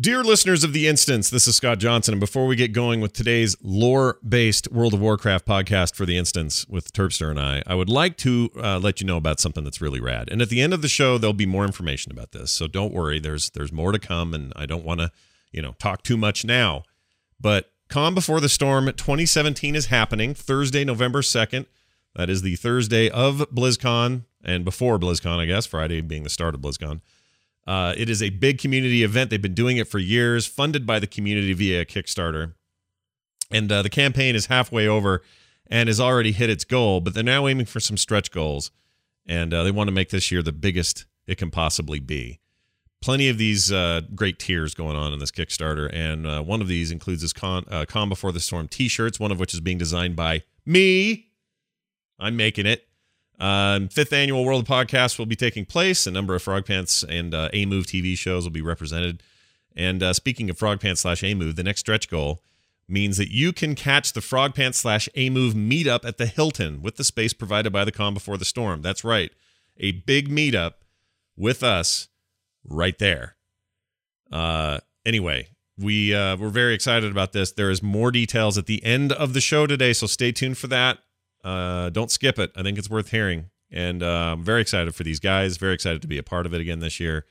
Dear listeners of The Instance, this is Scott Johnson. And before we get going with today's lore based World of Warcraft podcast for The Instance with Terpster and I, I would like to uh, let you know about something that's really rad. And at the end of the show, there'll be more information about this. So don't worry, there's, there's more to come. And I don't want to, you know, talk too much now. But Calm Before the Storm 2017 is happening Thursday, November 2nd. That is the Thursday of BlizzCon and before BlizzCon, I guess, Friday being the start of BlizzCon. Uh, it is a big community event. They've been doing it for years, funded by the community via Kickstarter. And uh, the campaign is halfway over and has already hit its goal, but they're now aiming for some stretch goals. And uh, they want to make this year the biggest it can possibly be. Plenty of these uh, great tiers going on in this Kickstarter. And uh, one of these includes this Con, uh, Calm Before the Storm t shirts, one of which is being designed by me. I'm making it. Um, fifth annual World Podcast will be taking place. A number of Frog Pants and uh, A Move TV shows will be represented. And uh, speaking of Frog Pants slash A Move, the next stretch goal means that you can catch the Frog Pants slash A Move meetup at the Hilton with the space provided by the Calm Before the Storm. That's right, a big meetup with us right there. Uh, anyway, we uh, we're very excited about this. There is more details at the end of the show today, so stay tuned for that. Uh, don't skip it. I think it's worth hearing. And uh, I'm very excited for these guys. Very excited to be a part of it again this year.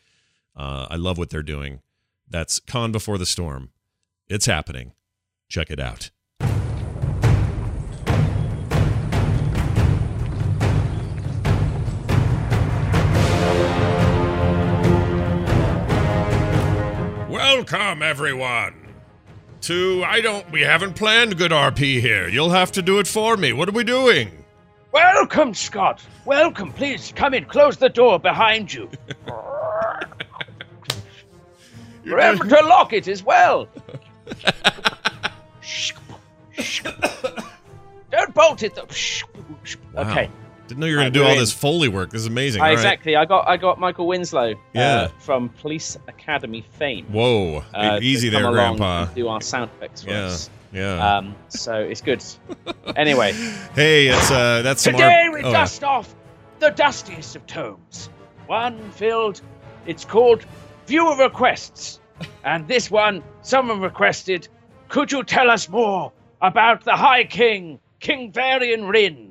Uh, I love what they're doing. That's Con Before the Storm. It's happening. Check it out. Welcome, everyone to I don't we haven't planned good RP here. You'll have to do it for me. What are we doing? Welcome, Scott. Welcome. Please come in. Close the door behind you. Remember to lock it as well. Don't bolt it. Though. Wow. Okay. Didn't know you were going to do all in. this Foley work. This is amazing. Uh, All right. exactly. I got I got Michael Winslow. Yeah. Uh, from Police Academy fame. Whoa. uh, Easy there, Grandpa. and Do our sound effects for Yeah. us. Yeah. Um, so it's good. anyway, hey, it's uh that's some today we oh, dust off the dustiest of tomes. One filled. It's called Viewer Requests, and this one someone requested. Could you tell us more about the High King, King Varian Wrynn?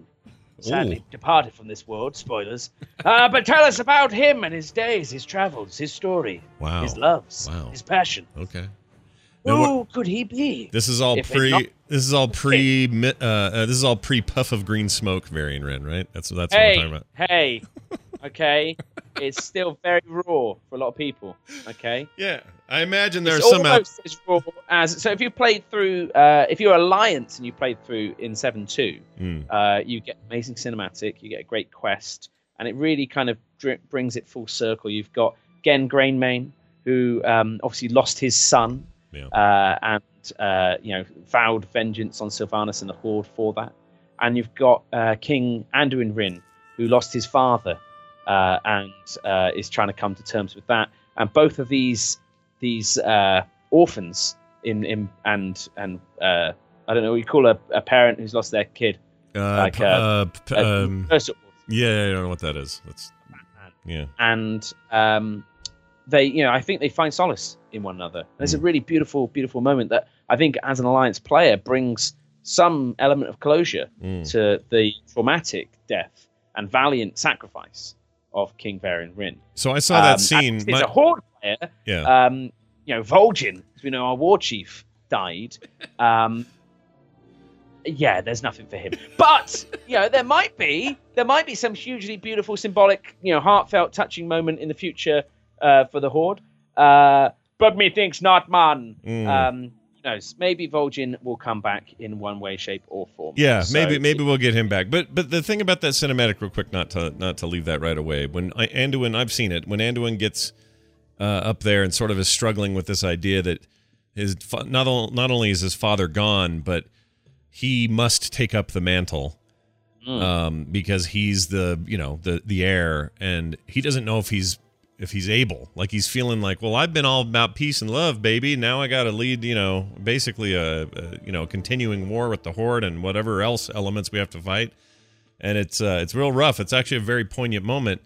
Sadly Ooh. departed from this world. Spoilers. Uh, but tell us about him and his days, his travels, his story, Wow. his loves, Wow. his passion. Okay. Now Who what- could he be? This is all If pre. not- this is all pre. mi- Uh, uh, this is all pre puff of green smoke, Varian Wrynn, right? That's that's what we're talking about. hey, okay. it's still very raw for a lot of people. Okay, Yeah, I imagine there's it's some out. almost as raw as. So if you played through, uh, if you're Alliance and you played through in seven two, Mm, uh, you get amazing cinematic, you get a great quest, and it really kind of dri- brings it full circle. You've got Genn Greymane, who um, obviously lost his son, Yeah. uh, and uh, you know vowed vengeance on Sylvanas and the Horde for that. And you've got uh, King Anduin Wrynn, who lost his father, uh, and uh, is trying to come to terms with that. And both of these these uh, orphans in in and and uh, I don't know what you call a, a parent who's lost their kid. Uh, like, p- um, yeah, I don't know what that is. That's yeah. and um, they, you know, I think they find solace in one another. And it's a Mm. really beautiful, beautiful moment that I think, as an alliance player, brings some element of closure Mm. to the traumatic death and valiant sacrifice of King Varian Wrynn. So I saw Um, that and scene. It's My- a horde player. yeah. Um, you know, Vol'jin, as we know, our war chief died. Um, yeah, there's nothing for him. But you know, there might be there might be some hugely beautiful, symbolic, you know, heartfelt, touching moment in the future uh, for the horde. Uh, but methinks not, man. Mm. Um, knows? Maybe Vol'jin will come back in one way, shape, or form. Yeah, So- maybe maybe we'll get him back. But but the thing about that cinematic, real quick, not to not to leave that right away. When I, Anduin, I've seen it. When Anduin gets uh, up there and sort of is struggling with this idea that his not not only is his father gone, but he must take up the mantle Mm. um, because he's the you know the the heir, and he doesn't know if he's if he's able. Like he's feeling like, well, I've been all about peace and love, baby. Now I got to lead, you know, basically a, a you know continuing war with the horde and whatever else elements we have to fight. And it's uh, it's real rough. It's actually a very poignant moment.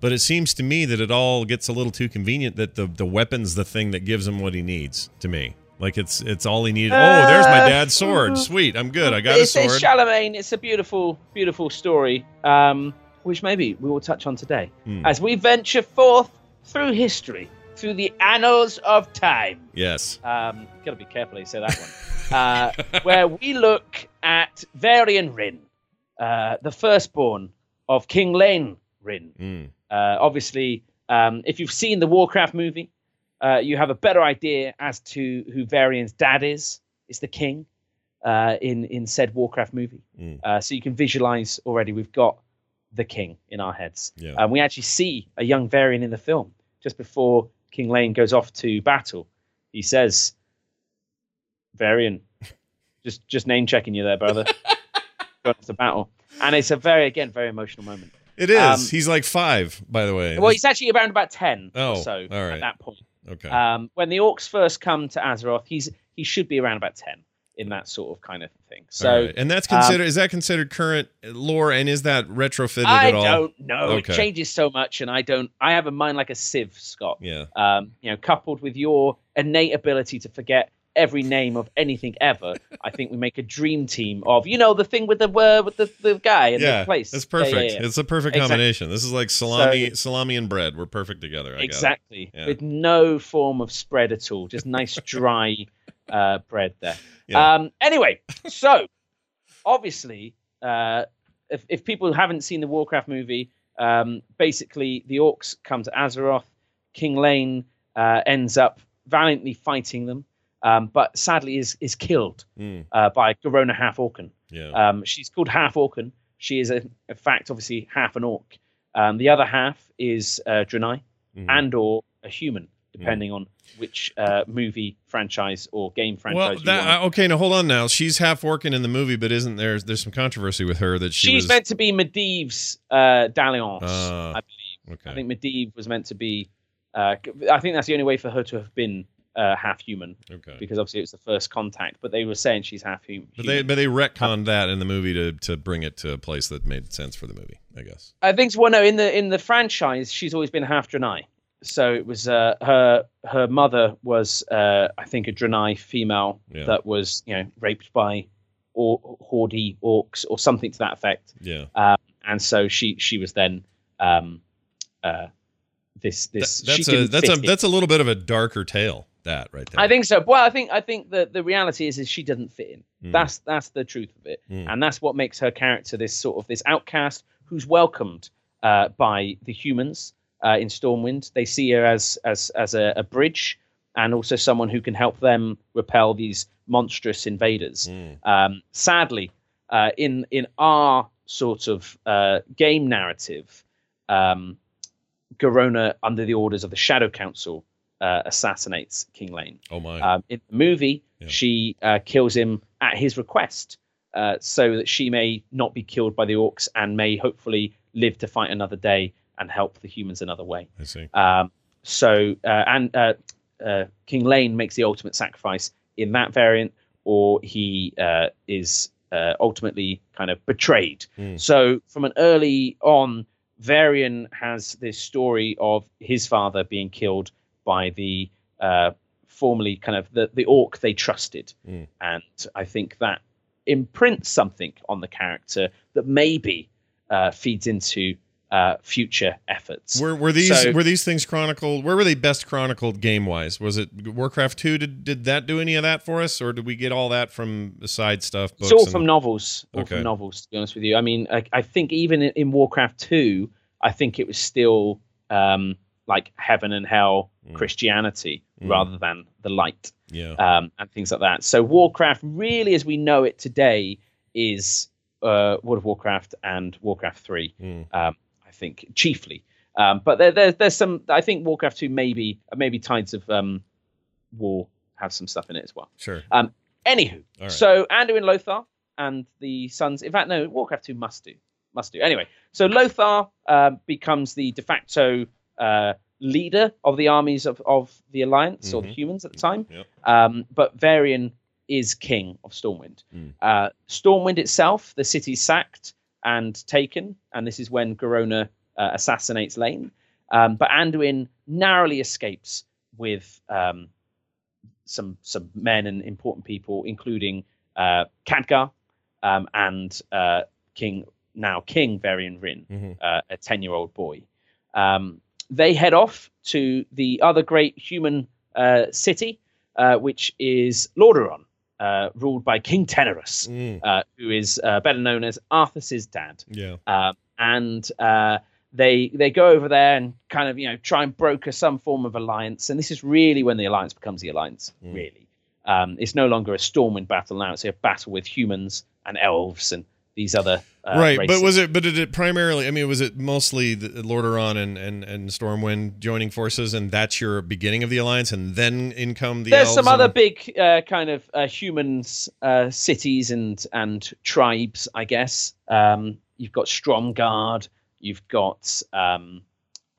But it seems to me that it all gets a little too convenient. That the the weapon's the thing that gives him what he needs. To me, like it's it's all he needed. oh, there's my Uh, dad's sword. Sweet, I'm good. I got a it's, it's. Shalamayne. It's a beautiful, beautiful story, um, which maybe we will touch on today Hmm. as we venture forth through history, through the annals of time. Yes. Um, gotta be careful how you say that one. uh, where we look at Varian Wrynn, uh, the firstborn of King Llane Wrynn. Mm. Uh, obviously, um, if you've seen the Warcraft movie, uh, you have a better idea as to who Varian's dad is. It's the king uh, in in said Warcraft movie. Mm. Uh, so you can visualize already. We've got the king in our heads. Yeah. And we actually see a young Varian in the film just before King Llane goes off to battle. He says, "Varian, just just name checking you there, brother." Going off to battle, and it's a very again very emotional moment. It is. Um, he's like five, by the way. Well, he's actually around about ten Oh, or so all right. at that point. okay. Um, when the orcs first come to Azeroth, he's he should be around about ten in that sort of kind of thing. So right. and that's considered is that considered current lore and is that retrofitted I at all? I don't know. Okay. It changes so much, and I don't. I have a mind like a sieve, Scott. Yeah. Um, you know, coupled with your innate ability to forget every name of anything ever, I think we make a dream team of you know the thing with the uh, with the, the guy in Yeah, the place. It's Yeah, yeah, perfect. yeah. It's a perfect Exactly. combination. This is like salami, salami and bread. We're perfect together. I. Exactly. Yeah. With no form of spread at all. Just nice dry uh, bread there. Yeah. Um, anyway, so obviously, uh, if, if people haven't seen the Warcraft movie, um, basically the orcs come to Azeroth. King Llane uh, ends up valiantly fighting them, um, but sadly is is killed Mm, uh, by Garona Halforcen. yeah. Um, she's called Halforcen. She is, a, in fact, obviously half an orc. Um, the other half is uh, Draenei Mhm. and or a human, depending on which uh, movie franchise or game franchise well, that, uh, okay. Now hold on. Now she's half working in the movie, but isn't there? There's some controversy with her that she She's was. meant to be Medivh's uh, dalliance, Ah, I believe. okay. I think Medivh was meant to be. Uh, I think that's the only way for her to have been uh, half human, okay. because obviously it was the first contact. But they were saying she's half hu- human. But they but they retconned that in the movie to to bring it to a place that made sense for the movie. I guess. I think well, no, in the in the franchise, she's always been half Draenei. So it was uh, her her mother was uh, I think a Draenei female Yeah. that was you know raped by or Hordy orcs or something to that effect, Yeah. and so she she was then um, uh, this this That- she that's a that's a in. that's a little bit of a darker tale. That right there. I think so. Well, I think I think the the reality is is she doesn't fit in. Mm. That's that's the truth of it, Mm. and that's what makes her character this sort of this outcast who's welcomed uh, by the humans uh, in Stormwind. They see her as as as a, a bridge and also someone who can help them repel these monstrous invaders. Mm. Um, sadly, uh, in in our sort of uh, game narrative, um, Garona, under the orders of the Shadow Council, uh, assassinates King Llane. Oh my. Um, in the movie, Yeah. she uh, kills him at his request, uh, so that she may not be killed by the orcs and may hopefully live to fight another day and help the humans another way. I see. Um, so, uh, and uh, uh, King Llane makes the ultimate sacrifice in that variant, or he uh, is uh, ultimately kind of betrayed. Hmm. So, from an early on, Varian has this story of his father being killed by the uh, formerly kind of the, the orc they trusted. Hmm. And I think that imprints something on the character that maybe uh, feeds into uh, future efforts. Were were these So- were these things chronicled? Where were they best chronicled game wise? Was it Warcraft two? Did did that do any of that for us, or did we get all that from the side stuff? Books It's all and- from novels. All Okay. from novels, to be honest with you. I mean, I, I think even in, in Warcraft 2, I think it was still um, like heaven and hell Mm. Christianity Mm. rather than the light yeah. um, and things like that. So Warcraft, really, as we know it today, is uh, World of Warcraft and Warcraft 3, Mm. um, I think, chiefly. Um, but there, there, there's some, I think Warcraft 2 maybe, maybe Tides of um, War have some stuff in it as well. Sure. Anywho, All right. so Anduin Lothar and the sons. In fact, no, Warcraft 2 must do. Must do. Anyway, so Lothar um, becomes the de facto uh, leader of the armies of, of the Alliance or the Mhm. humans at the time. Yep. Um, but Varian is king of Stormwind. Mm. Uh, Stormwind itself, the city's sacked and taken, and this is when Garona uh, assassinates Llane. Um, but Anduin narrowly escapes with um, some some men and important people, including uh, Khadgar um, and uh, King now King Varian Wrynn, Mhm. uh, a ten year old boy. Um, they head off to the other great human uh, city, uh, which is Lordaeron, uh, ruled by King Terenas, Mm, uh, who is uh, better known as Arthas's dad. yeah. Um, and uh, they they go over there and kind of you know try and broker some form of alliance. And this is really when the alliance becomes the alliance. Mm. Really, um, it's no longer a Stormwind battle now; it's a battle with humans and elves and these other uh, right, races. but was it? But did it primarily? I mean, was it mostly the Lordaeron and and and Stormwind joining forces, and that's your beginning of the alliance, and then in come the There's some and- other big uh, kind of uh, humans, uh, cities and and tribes, I guess. Um, you've got Stromgarde. You've got um,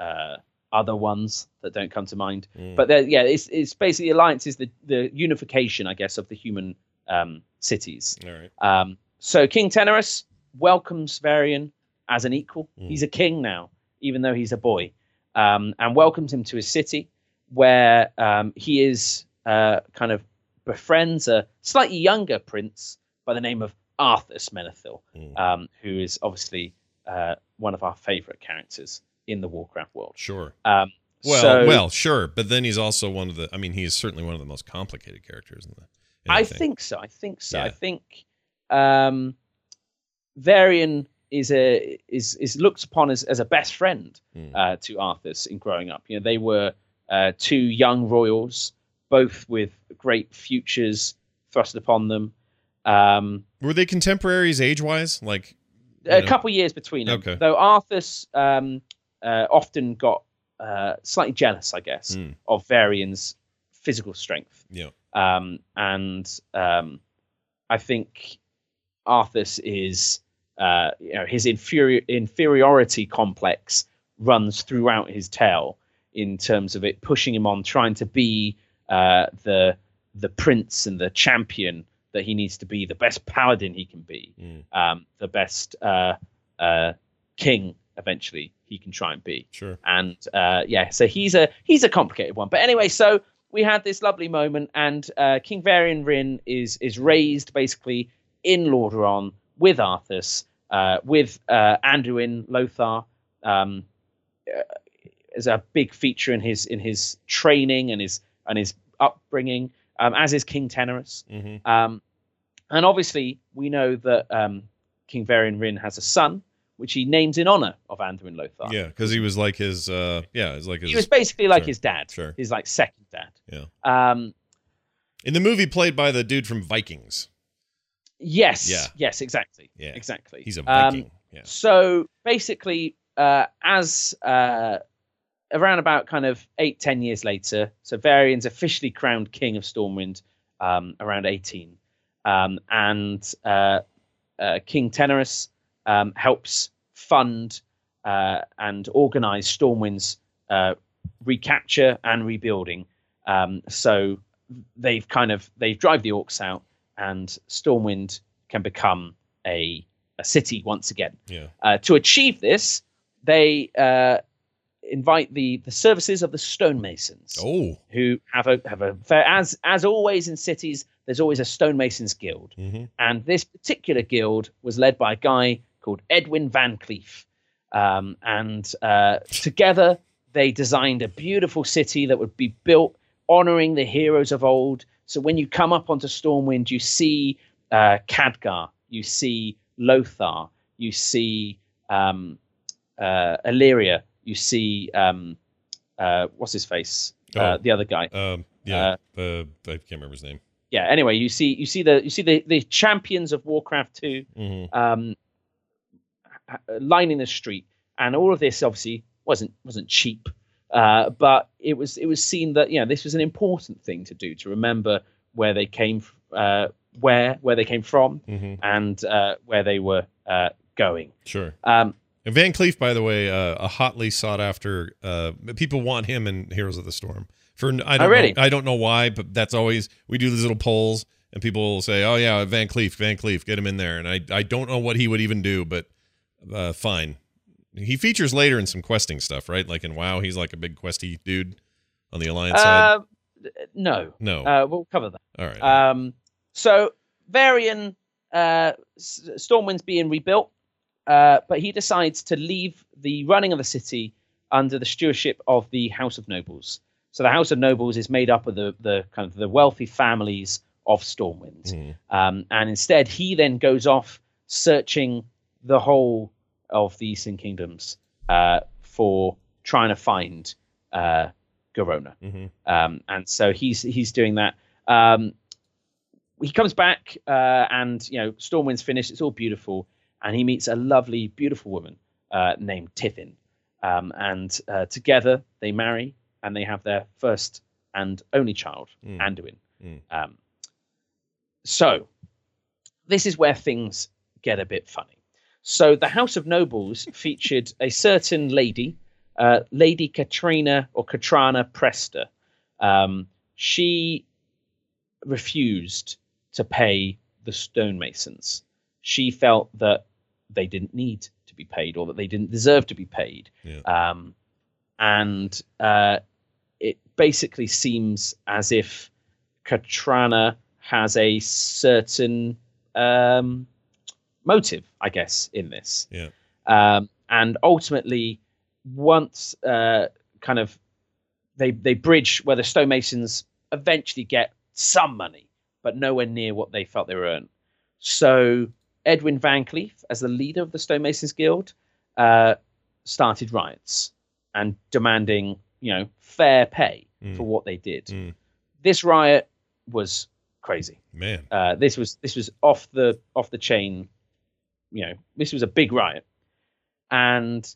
uh, other ones that don't come to mind. Mm. But there- yeah, it's it's basically the alliance is the the unification, I guess, of the human um, cities. All right. Um, so King Terenas welcomes Varian as an equal. Mm. He's a king now, even though he's a boy, um, and welcomes him to his city, where um, he is uh, kind of befriends a slightly younger prince by the name of Arthas Menethil, Mm. um, who is obviously uh, one of our favorite characters in the Warcraft world. Sure. Um, Well, so well, sure, but then he's also one of the. I mean, he's certainly one of the most complicated characters in the. in I think so. I think so. I think um, Varian is a is is looked upon as, as a best friend Hmm. uh, to Arthas in growing up. You know, they were uh, two young royals, both with great futures thrust upon them. Um, Were they contemporaries age wise? Like, a know? couple years between them. Okay. Though Arthas um, uh, often got uh, slightly jealous, I guess, Hmm. of Varian's physical strength. Yeah. Um, and um, I think Arthas is, uh, you know, his inferior inferiority complex runs throughout his tale in terms of it pushing him on, trying to be uh, the the prince and the champion that he needs to be, the best paladin he can be, Mm. um, the best uh, uh, king eventually he can try and be Sure. and uh, yeah, so he's a he's a complicated one. But anyway, so we had this lovely moment, and uh, King Varian Wrynn is is raised basically in Lordaeron with Arthas, uh, with uh, Anduin Lothar. Um, uh, as a big feature in his in his training and his and his upbringing, um, as is King Terenas. hmm Um, and obviously, we know that um, King Varian Wrynn has a son, which he names in honor of Anduin Lothar. Yeah, because he was like his. uh Yeah, it's like his. He was basically like Sure, his dad. sure. His like second dad. Yeah. Um. in the movie played by the dude from Vikings. Yes. Yeah. Yes. Exactly. Yeah. Exactly. He's a Um, Viking. yeah. So basically, uh, as uh, around about kind of eight, ten years later, so Varian's officially crowned king of Stormwind um, around 18. Um, and uh, uh, King Terenas um, helps fund uh, and organize Stormwind's uh, recapture and rebuilding. Um, so they've kind of they've drive the orcs out, and Stormwind can become a a city once again. Yeah. Uh, to achieve this, they uh, invite the the services of the stonemasons, Oh. who have a have a fair, as as always in cities. There's always a stonemasons guild, hmm and this particular guild was led by a guy called Edwin VanCleef. Um, and uh, together they designed a beautiful city that would be built honoring the heroes of old. So when you come up onto Stormwind, you see uh, Khadgar, you see Lothar, you see um, uh, Alleria, you see um, uh, what's his face, uh, Oh. the other guy. Um. Yeah. Uh, I can't remember his name. Yeah. Anyway, you see you see the you see the the champions of Warcraft two hmm um, lining the street, and all of this obviously wasn't wasn't cheap, uh, but it was it was seen that you know this was an important thing to do to remember where they came, uh, where where they came from, hmm and uh, where they were uh, going. Sure. Um, And VanCleef, by the way, uh, a hotly sought after. Uh, people want him in Heroes of the Storm. For I don't Oh, know, I don't know why, but that's always we do these little polls, and people will say, "Oh yeah, VanCleef, Van Cleef, get him in there." And I I don't know what he would even do, but uh, fine. He features later in some questing stuff, right? Like in WoW, he's like a big questy dude on the Alliance side. Uh, no, No, uh, we'll cover that. all right. Um, so Varian uh, S- Stormwind's being rebuilt, uh, but he decides to leave the running of the city under the stewardship of the House of Nobles. So the House of Nobles is made up of the the kind of the wealthy families of Stormwind, Mhm. um, and instead he then goes off searching the whole of the Eastern Kingdoms uh, for trying to find uh, Garona. Mhm. Um, and so he's he's doing that. Um, he comes back uh, and you know Stormwind's finished. It's all beautiful, and he meets a lovely, beautiful woman uh, named Tiffin, um, and uh, together they marry and they have their first and only child, Mm. Anduin. Mm. Um, so this is where things get a bit funny. So the House of Nobles featured a certain lady, uh, Lady Katrina or Katrana Prestor. Um, she refused to pay the stonemasons. She felt that they didn't need to be paid or that they didn't deserve to be paid. Yeah. Um, and uh, it basically seems as if Katrana has a certain um, motive, I guess, in this. Yeah. Um, and ultimately, once uh, kind of they they bridge where the stonemasons eventually get some money, but nowhere near what they felt they were earned. So Edwin VanCleef, as the leader of the stonemasons guild, uh, started riots and demanding, you know, fair pay Mm. for what they did. Mm. This riot was crazy. Man. Uh, this was this was off the off the chain. You know, this was a big riot, and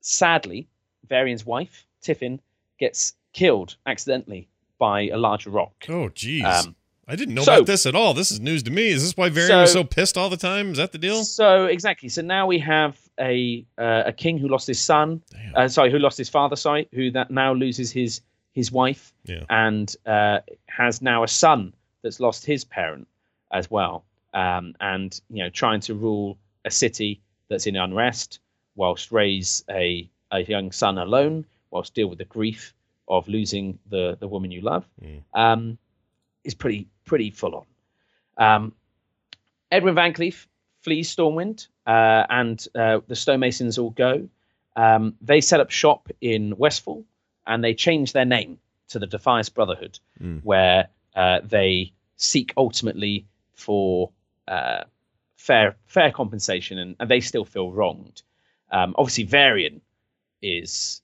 sadly, Varian's wife Tiffin gets killed accidentally by a large rock. Oh, geez. Um, I didn't know so- about this at all. This is news to me. Is this why Varian was So- so pissed all the time? Is that the deal? So exactly. So now we have a uh, a king who lost his son. Uh, sorry, who lost his father. Sorry, who that now loses his his wife. Yeah. And uh, has now a son that's lost his parent as well. Um, and you know, trying to rule a city that's in unrest, whilst raise a a young son alone, whilst deal with the grief of losing the the woman you love, Mm. um, is pretty pretty full on. Um, Edwin VanCleef flees Stormwind, uh, and uh, the stonemasons all go. Um, they set up shop in Westfall, and they change their name to the Defias Brotherhood, Mm. where uh, they seek ultimately for uh, fair fair compensation, and, and they still feel wronged. Um, obviously, Varian is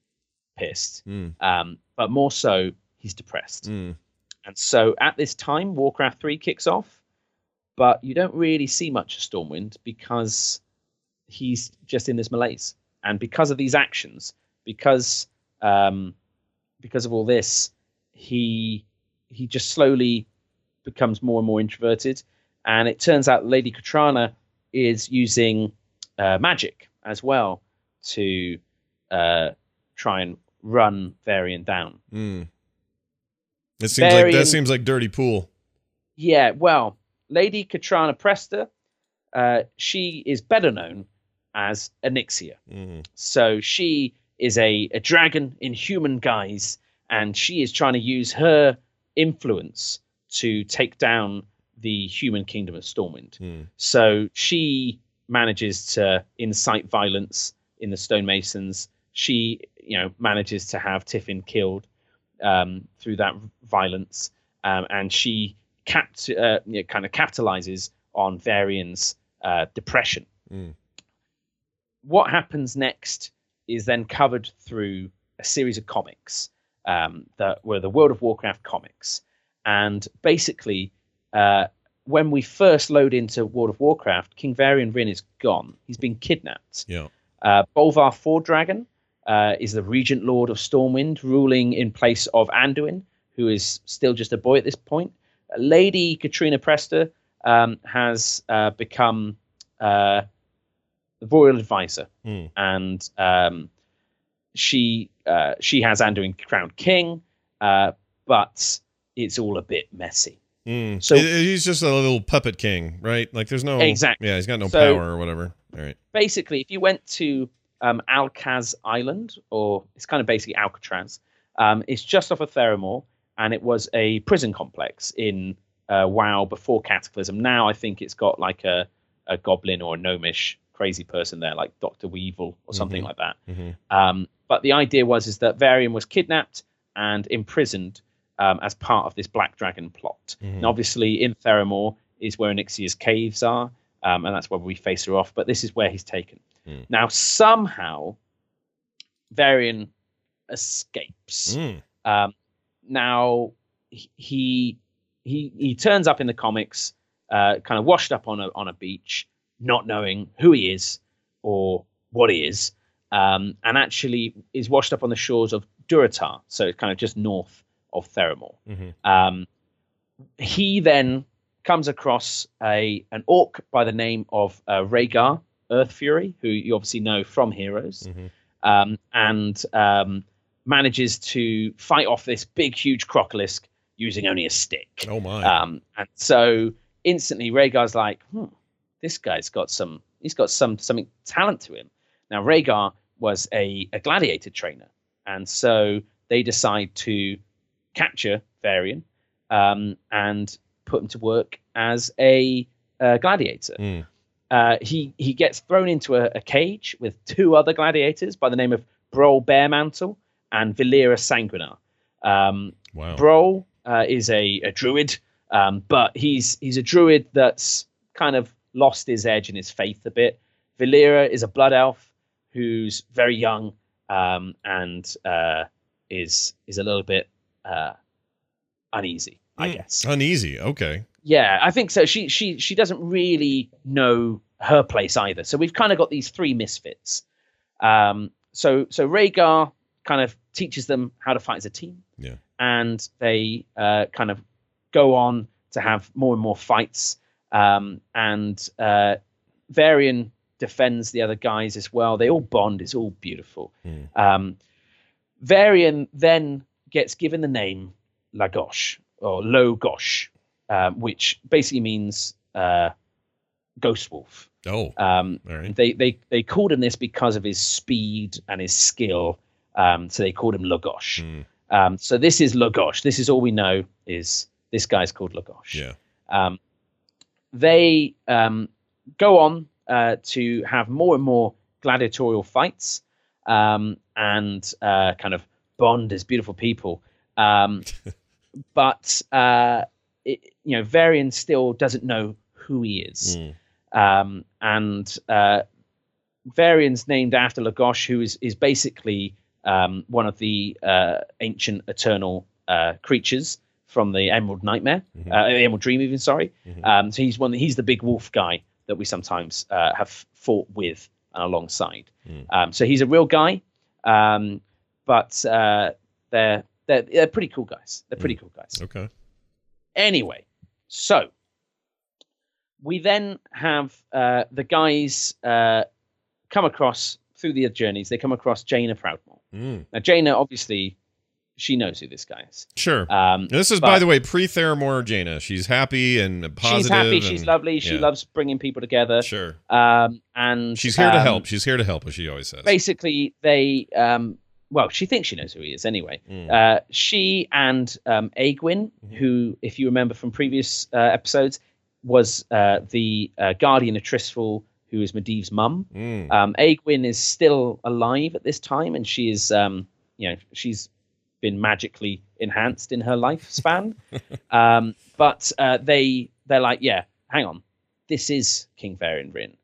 pissed, Mm. um, but more so, he's depressed. Mm. And so at this time, Warcraft 3 kicks off, but you don't really see much of Stormwind because he's just in this malaise. And because of these actions, because um, because of all this, he he just slowly becomes more and more introverted. And it turns out Lady Katrana is using uh, magic as well to uh, try and run Varian down. Mm. It seems like that seems like dirty pool. Yeah, well, Lady Katrana Prestor, uh, she is better known as Onyxia. Mm. So she is a, a dragon in human guise, and she is trying to use her influence to take down the human kingdom of Stormwind. Mm. So she manages to incite violence in the stonemasons. She, you know, manages to have Tiffin killed um, through that violence, um, and she capt- uh, you know, kind of capitalizes on Varian's uh, depression. Mm. What happens next is then covered through a series of comics um, that were the World of Warcraft comics, and basically. Uh, when we first load into World of Warcraft, King Varian Wrynn is gone. He's been kidnapped. Yeah. Uh, Bolvar Fordragon uh, is the Regent Lord of Stormwind, ruling in place of Anduin, who is still just a boy at this point. Lady Katrina Prestor um, has uh, become uh, the royal advisor, Mm. and um, she uh, she has Anduin crowned king, uh, but it's all a bit messy. Mm. So- he's just a little puppet king, right? Like there's no Exactly. Yeah, he's got no So- power or whatever. All right. basically, if you went to um, Alcaz Island, or it's kind of basically Alcatraz. Um, it's just off of Theramore, and it was a prison complex in uh, WoW before Cataclysm. Now I think it's got like a, a goblin or a gnomish crazy person there, like Doctor Weavil or something Mhm. like that. hmm Um, but the idea was is that Varian was kidnapped and imprisoned um, as part of this Black Dragon plot. Mhm. And obviously, in Theramore is where Onyxia's caves are, um, and that's where we face her off. But this is where he's taken. Mm. Now, somehow, Varian escapes. Mm. Um, now, he he he turns up in the comics, uh, kind of washed up on a on a beach, not knowing who he is or what he is, um, and actually is washed up on the shores of Durotar, so it's kind of just north of Theramore. Mhm. Um, he then comes across a an orc by the name of uh, Rhaegar Earth Fury, who you obviously know from Heroes, Mhm. um, and um, manages to fight off this big, huge crocolisk using only a stick. Oh my. Um, and so instantly, Rehgar's like, hmm, "This guy's got some. He's got some something talent to him." Now, Rehgar was a, a gladiator trainer, and so they decide to capture Varian um, and put him to work as a uh, gladiator. Mm. Uh, he he gets thrown into a, a cage with two other gladiators by the name of Broll Bearmantle and Valeera Sanguinar. Um, Wow. Broll uh, is a, a druid, um, but he's he's a druid that's kind of lost his edge and his faith a bit. Valeera is a blood elf who's very young um, and uh, is is a little bit uh, uneasy, I Mm. guess. Uneasy. Okay. Yeah, I think so. She she she doesn't really know her place either. So we've kind of got these three misfits. Um, so so Rehgar kind of teaches them how to fight as a team. Yeah. And they uh, kind of go on to have more and more fights. Um, and uh, Varian defends the other guys as well. They all bond. It's all beautiful. Mm. Um, Varian then gets given the name Lagosh or Logosh, um, which basically means uh, ghost wolf. Oh. Um, right. they they they called him this because of his speed and his skill. Um, so they called him Lagosh. Mm. Um, so this is Lagosh. This is all we know. Is this guy's called Lagosh? Yeah. Um, they um, go on uh, to have more and more gladiatorial fights um, and uh, kind of bond as beautiful people. Um, but uh, it, you know, Varian still doesn't know who he is, Mm. um, and uh, Varian's named after Lagosh, who is is basically um, one of the uh, ancient eternal uh, creatures from the Emerald Nightmare, Mhm. uh, Emerald Dream, even. Sorry. Mhm. Um, so he's one. He's the big wolf guy that we sometimes uh, have fought with and alongside. Mm. Um, so he's a real guy, um, but uh, they're, they're they're pretty cool guys. They're pretty cool guys. Okay. Anyway, so we then have uh, the guys uh, come across through the journeys. They come across Jaina Proudmoore. Mm. Now, Jaina obviously she knows who this guy is. Sure. Um, this is, by the way, pre Theramore Jaina. She's happy and positive. she's happy. She's lovely. She yeah. loves bringing people together. Sure. Um, and She's here to um, help. She's here to help, as she always says. Basically, they um, well, she thinks she knows who he is anyway. Mm. Uh, she and um, Aegwynn, Mhm. who, if you remember from previous uh, episodes, was uh, the uh, guardian of Tirisfal, who is Medivh's mum. Mm. Um, Aegwynn is still alive at this time, and she is, um, you know, she's been magically enhanced in her lifespan. um, but uh, they they're like, yeah, hang on, this is King Varian Wrynn,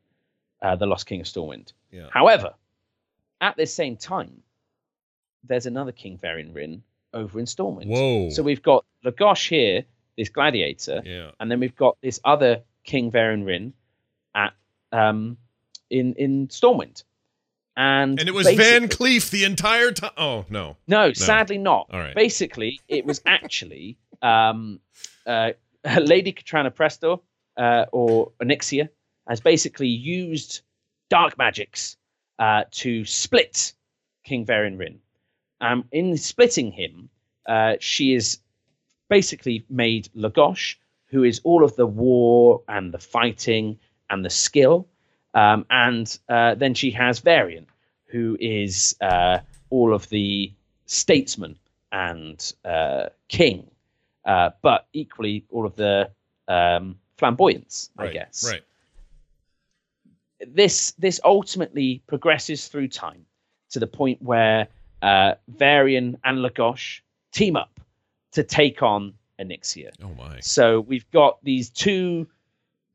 uh, the Lost King of Stormwind. Yeah. However, at this same time, there's another King Varian Wrynn over in Stormwind. Whoa. So we've got Lagosh here, this gladiator, yeah. and then we've got this other King Varian Wrynn at um in in Stormwind. And And it was VanCleef the entire time. Oh no. No, sadly not. All right. Basically, it was actually um uh Lady Katrana Prestor uh, or Onyxia has basically used dark magics uh, to split King Varian Wrynn. Um, in splitting him, uh, she is basically made Lagosh, who is all of the war and the fighting and the skill. Um, and uh, then she has Varian, who is uh, all of the statesman and uh, king, uh, but equally all of the um, flamboyance, I right, guess. Right. This this ultimately progresses through time to the point where uh, Varian and Lagosh team up to take on Onyxia. Oh my. So we've got these two,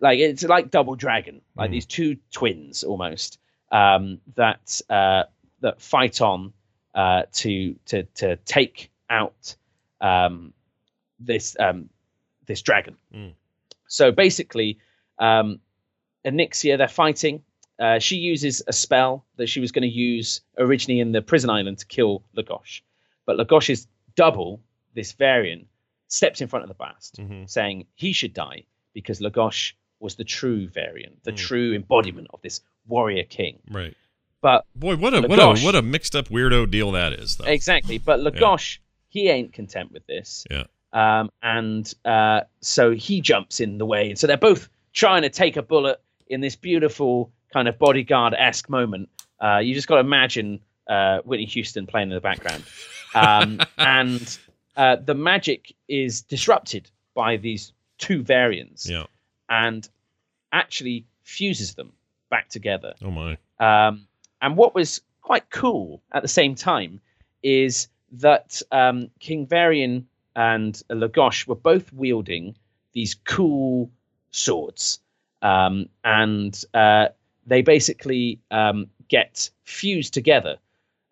like it's like Double Dragon, like Mm. these two twins almost um, that uh, that fight on uh, to to to take out um, this um, this dragon. Mm. So basically, um, Onyxia, they're fighting. Uh, she uses a spell that she was going to use originally in the prison island to kill Lagosh. But Lagosh's double, this variant, steps in front of the blast, hmm saying he should die because Lagosh was the true variant, the Mm. true embodiment of this warrior king. Right. But Boy, what a what a what a mixed up weirdo deal that is, though. exactly, but Lagosh, he ain't content with this. Yeah. Um, and uh, so he jumps in the way. And so they're both trying to take a bullet in this beautiful kind of bodyguard esque moment. Uh, you just got to imagine uh, Whitney Houston playing in the background. Um, and uh, the magic is disrupted by these two variants Yeah. and actually fuses them back together. Oh my. Um, and what was quite cool at the same time is that um, King Varian and Lagosh were both wielding these cool swords. Um, and uh, they basically um, get fused together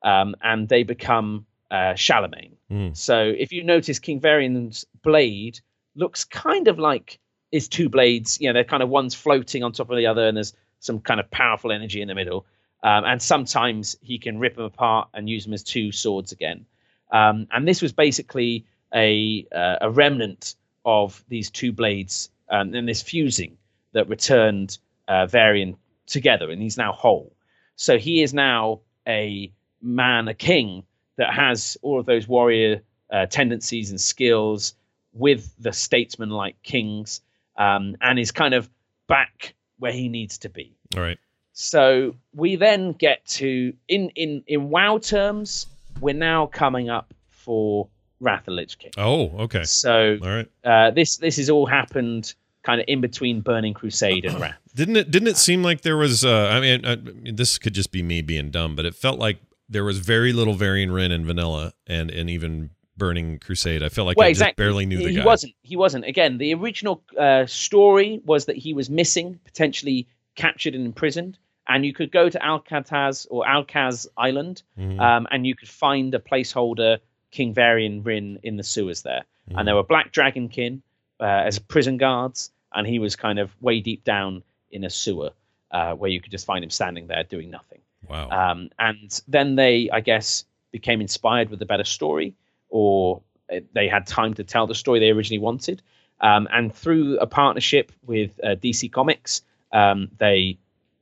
um, and they become uh, Shalamayne. Mm. So if you notice, King Varian's blade looks kind of like his two blades. You know, they're kind of one's floating on top of the other, and there's some kind of powerful energy in the middle. Um, and sometimes he can rip them apart and use them as two swords again. Um, and this was basically a uh, a remnant of these two blades um, and this fusing that returned uh, Varian together, and he's now whole. So he is now a man, a king that has all of those warrior uh, tendencies and skills with the statesman-like kings, um, and is kind of back where he needs to be. All right. So we then get to in in in WoW terms, we're now coming up for Wrath of Lich King. Oh, okay. So All right. uh, this this has all happened kind of in between Burning Crusade and Wrath. Didn't it? Didn't it seem like there was? Uh, I mean, I, this could just be me being dumb, but it felt like there was very little Varian Wrynn in Vanilla, and and even Burning Crusade. I felt like well, I exactly. just barely knew the he guy. He wasn't. He wasn't. Again, the original uh, story was that he was missing, potentially captured and imprisoned, and you could go to Alcatraz or Alcaz Island, Mhm. um, and you could find a placeholder King Varian Wrynn in the sewers there, Mhm. and there were Black Dragonkin uh, as prison guards, and he was kind of way deep down in a sewer uh, where you could just find him standing there doing nothing. Wow. Um, and then they, I guess, became inspired with a better story, or uh, they had time to tell the story they originally wanted. Um, and through a partnership with uh, DC Comics, um, they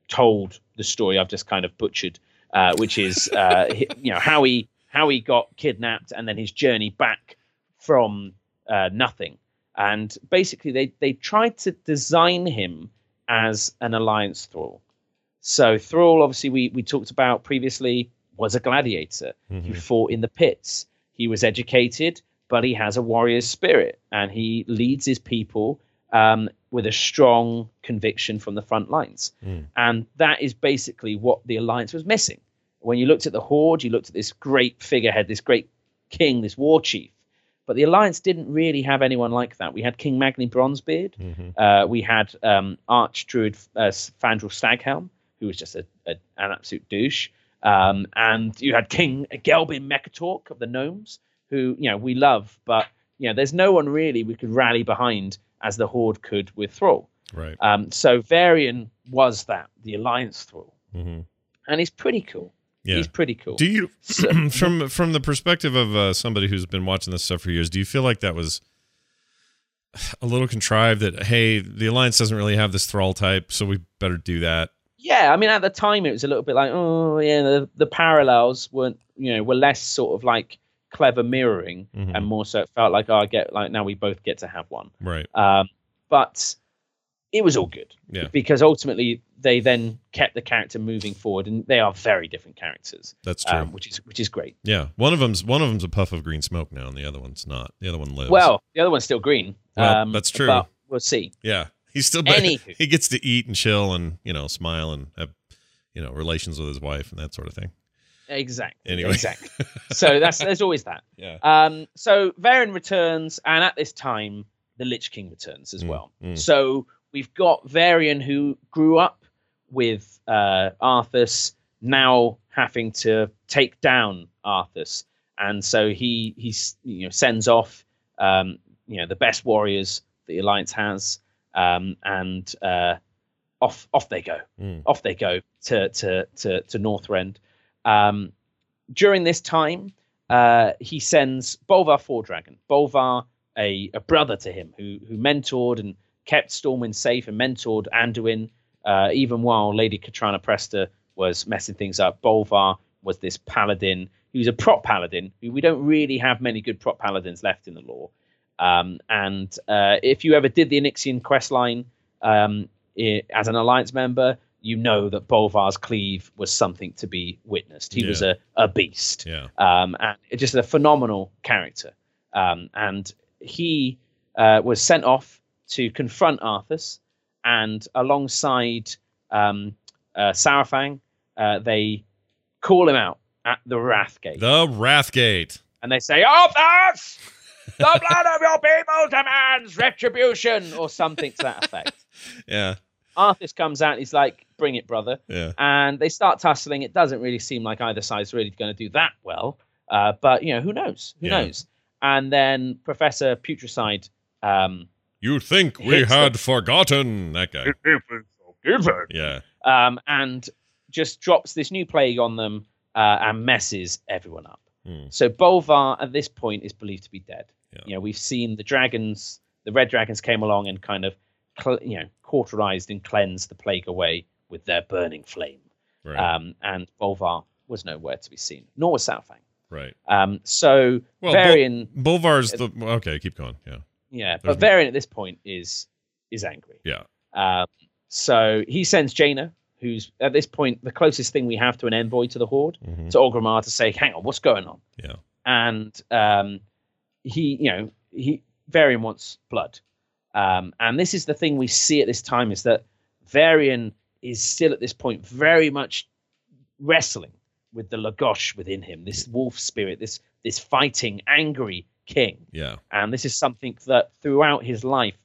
told the story I've just kind of butchered, uh, which is uh, you know how he how he got kidnapped and then his journey back from uh, nothing. And basically, they they tried to design him as an alliance thrall. So Thrall, obviously, we we talked about previously, was a gladiator. He Mhm. fought in the pits. He was educated, but he has a warrior's spirit, and he leads his people um, with a strong conviction from the front lines. Mm. And that is basically what the alliance was missing. When you looked at the horde, you looked at this great figurehead, this great king, this war chief. But the alliance didn't really have anyone like that. We had King Magni Bronzebeard. Mhm. Uh, we had um, Archdruid uh, Fandral Staghelm, who was just a, a, an absolute douche. Um, and you had King Gelbin Mekkatorque of the Gnomes, who you know we love, but you know there's no one really we could rally behind as the Horde could with Thrall. Right. Um, so Varian was that the Alliance Thrall, hmm and he's pretty cool. Yeah. He's pretty cool. Do you, So- from from the perspective of uh, somebody who's been watching this stuff for years, do you feel like that was a little contrived? That hey, the alliance doesn't really have this thrall type, so we better do that. yeah, I mean at the time it was a little bit like oh yeah, the, the parallels weren't you know were less sort of like clever mirroring, Mhm. and more so it felt like oh I get like now we both get to have one. Right. Um, but it was all good. Yeah. Because ultimately they then kept the character moving forward, and they are very different characters. That's true. um, which is which is great. yeah, one of them's one of them's a puff of green smoke now, and the other one's not. The other one lives. Well, the other one's still green. Well, um, that's true. But we'll see. yeah, he's still Anywho. he gets to eat and chill and you know smile and have you know relations with his wife and that sort of thing. Exactly. Anyway. Exactly. so that's there's always that. Yeah. Um, so Varian returns, and at this time, the Lich King returns as Mm, well. mm. So we've got Varian who grew up with uh, Arthas, now having to take down Arthas, and so he he's you know sends off um, you know the best warriors the Alliance has, um, and uh, off off they go Mm. off they go to to to, to Northrend. Um, during this time, uh, he sends Bolvar Fordragon, Bolvar, a, a brother to him, who who mentored and kept Stormwind safe and mentored Anduin, uh, even while Lady Katrana Prestor was messing things up. Bolvar was this paladin who's a prop paladin, who we don't really have many good prop paladins left in the lore. Um, and uh, if you ever did the Onyxian quest line um, as an alliance member, you know that Bolvar's cleave was something to be witnessed. He was a, a beast, Yeah. um, and just a phenomenal character. Um, and he uh, was sent off to confront Arthas, and alongside um, uh, Saurfang, uh, they call him out at the Wrathgate, The Wrathgate. and they say, "Arthas, the blood of your people demands retribution," or something to that effect. Yeah. Arthas comes out he's like, "Bring it, brother." Yeah. and they start tussling. It doesn't really seem like either side's really going to do that well, uh, but you know who knows? Who Yeah. knows? And then Professor Putricide, um, You think we Hits had forgotten that guy? given, Yeah. um, and just drops this new plague on them uh, and messes everyone up. Hmm. So Bolvar at this point is believed to be dead. Yeah. You know, we've seen the dragons, the red dragons came along and kind of, cl- you know, cauterized and cleansed the plague away with their burning flame. Right. Um, and Bolvar was nowhere to be seen, nor was Saurfang. right. Um, so Well, Varian, Bul- Bolvar's the okay. Keep going. Yeah. Yeah, there's but Varian at this point is is angry. Yeah. Um, so he sends Jaina, who's at this point the closest thing we have to an envoy to the Horde, Mhm. to Orgrimmar to say, "Hang on, what's going on?" Yeah. And um, he, you know, he Varian wants blood, um, and this is the thing we see at this time is that Varian is still at this point very much wrestling with the Lagosh within him, this wolf spirit, this this fighting, angry king. Yeah. And this is something that throughout his life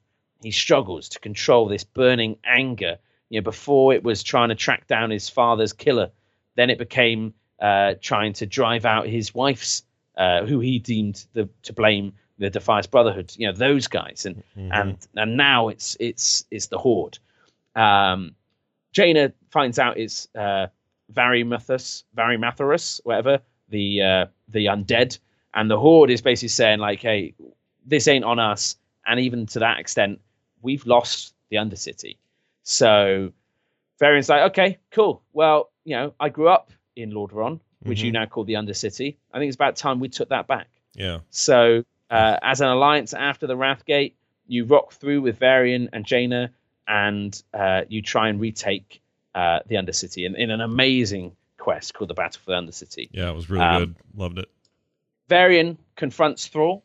he struggles to control this burning anger. You know, before it was trying to track down his father's killer, then it became uh, trying to drive out his wife's, uh, who he deemed the, to blame the Defias Brotherhood. You know, those guys, and Mhm. and and now it's it's it's the Horde. Um, Jaina finds out it's uh, Varimathus, Varimathorus, whatever the uh, the undead, and the Horde is basically saying like, "Hey, this ain't on us." And even to that extent, we've lost the Undercity. So Varian's like, "Okay, cool. Well, you know, I grew up in Lordaeron, which you Mhm. now call the Undercity. I think it's about time we took that back." yeah. So, uh, as an alliance after the Wrathgate, you rock through with Varian and Jaina, and uh, you try and retake uh, the Undercity in, in an amazing quest called the Battle for the Undercity. Yeah. It was really Um, good. Loved it. Varian confronts Thrall,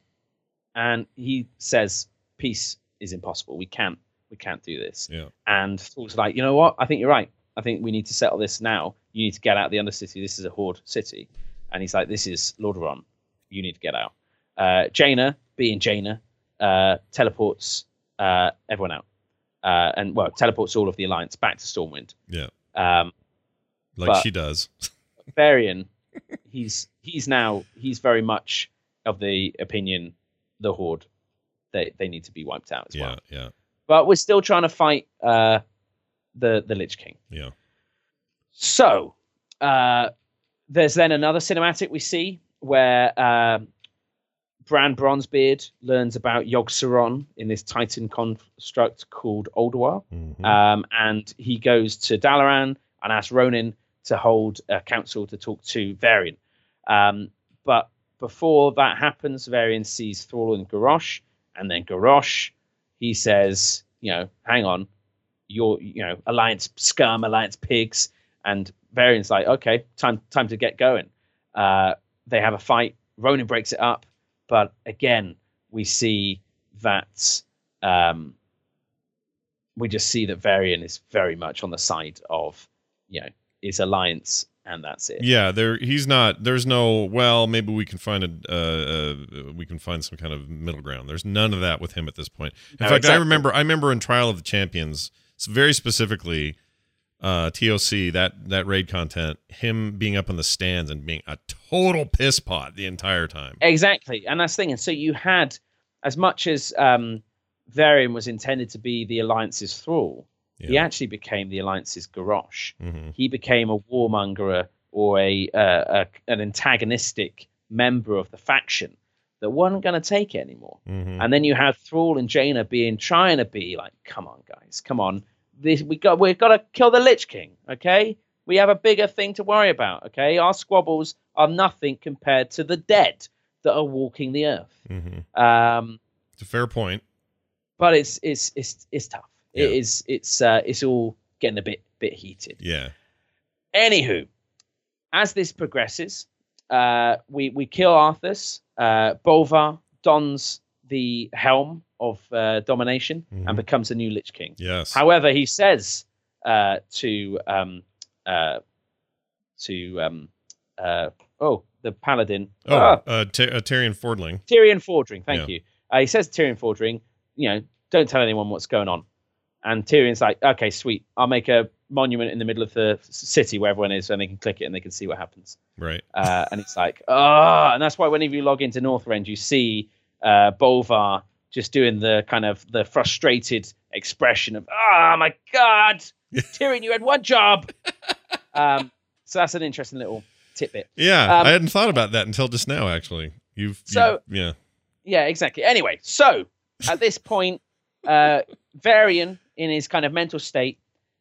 and he says, "Peace is impossible. We can't. We can't do this." Yeah. And Thrall's like, "You know what? I think you're right. I think we need to settle this now. You need to get out of the Undercity. This is a Horde city." And he's like, "This is Lordaeron. You need to get out." Uh, Jaina, being Jaina, uh, teleports uh, everyone out, uh, and well, teleports all of the Alliance back to Stormwind. Yeah. Um, Like she does. Varian, he's he's now he's very much of the opinion the Horde they they need to be wiped out as Yeah. well. Yeah. yeah. But we're still trying to fight uh, the the Lich King. Yeah. So uh, there's then another cinematic we see where um Brann Bronzebeard learns about Yogg Saron in this Titan construct called Ulduar. Mhm. Um, and he goes to Dalaran and asks Rhonin to hold a council to talk to Varian. Um, but before that happens, Varian sees Thrall and Garrosh, and then Garrosh, he says, you know, hang on, your you know alliance scum, alliance pigs, and Varian's like, okay, time time to get going. Uh, they have a fight. Rhonin breaks it up, but again, we see that um, we just see that Varian is very much on the side of you know his alliance and that's it. Yeah, there he's not. There's no. Well, maybe we can find a. Uh, uh, we can find some kind of middle ground. There's none of that with him at this point. In No, fact, I remember. I remember in Trial of the Champions, very specifically, uh, TOC that that raid content, him being up in the stands and being a total piss pot the entire time. Exactly, and that's the thing. And so you had, as much as um, Varian was intended to be the alliance's thrall, he actually became the alliance's garrosh. hmm He became a warmonger or a, uh, a an antagonistic member of the faction that wasn't going to take it anymore. hmm And then you had Thrall and Jaina being trying to be like, "Come on, guys, come on, this we got we've got to kill the Lich King, okay? We have a bigger thing to worry about, okay? Our squabbles are nothing compared to the dead that are walking the earth." hmm Um, It's a fair point. but it's it's it's it's tough. It Yeah. is it's uh, it's all getting a bit bit heated. Yeah. Anywho, as this progresses, uh, we we kill Arthas. Uh, Bolvar dons the helm of uh, domination Mhm. and becomes the new Lich King. Yes. However, he says uh, to um, uh, to um, uh, oh the paladin oh, ah, uh, Ty- uh, Tirion Fordling. Tirion Fordring. Thank Yeah. you. Uh, he says to Tirion Fordring, you know, don't tell anyone what's going on. And Tirion's like, okay, sweet. I'll make a monument in the middle of the city where everyone is, and they can click it and they can see what happens. Right. Uh, and it's like, oh, and that's why whenever you log into Northrend, you see uh, Bolvar just doing the kind of the frustrated expression of, oh my god, Tyrion, you had one job. um, so that's an interesting little tidbit. Yeah. Um, I hadn't thought about that until just now. Actually, you've. So- you- yeah. Yeah, exactly. Anyway, so at this point, uh, Varian, in his kind of mental state,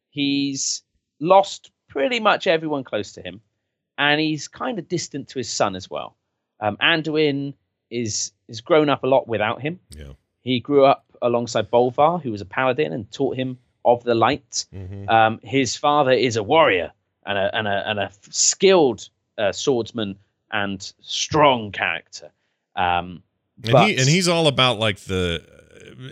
he's lost pretty much everyone close to him, and he's kind of distant to his son as well. Um, Anduin is is grown up a lot without him. Yeah. He grew up alongside Bolvar, who was a paladin, and taught him of the light. hmm Um, his father is a warrior and a and a and a skilled uh, swordsman and strong character. Um, And but- he and he's all about like the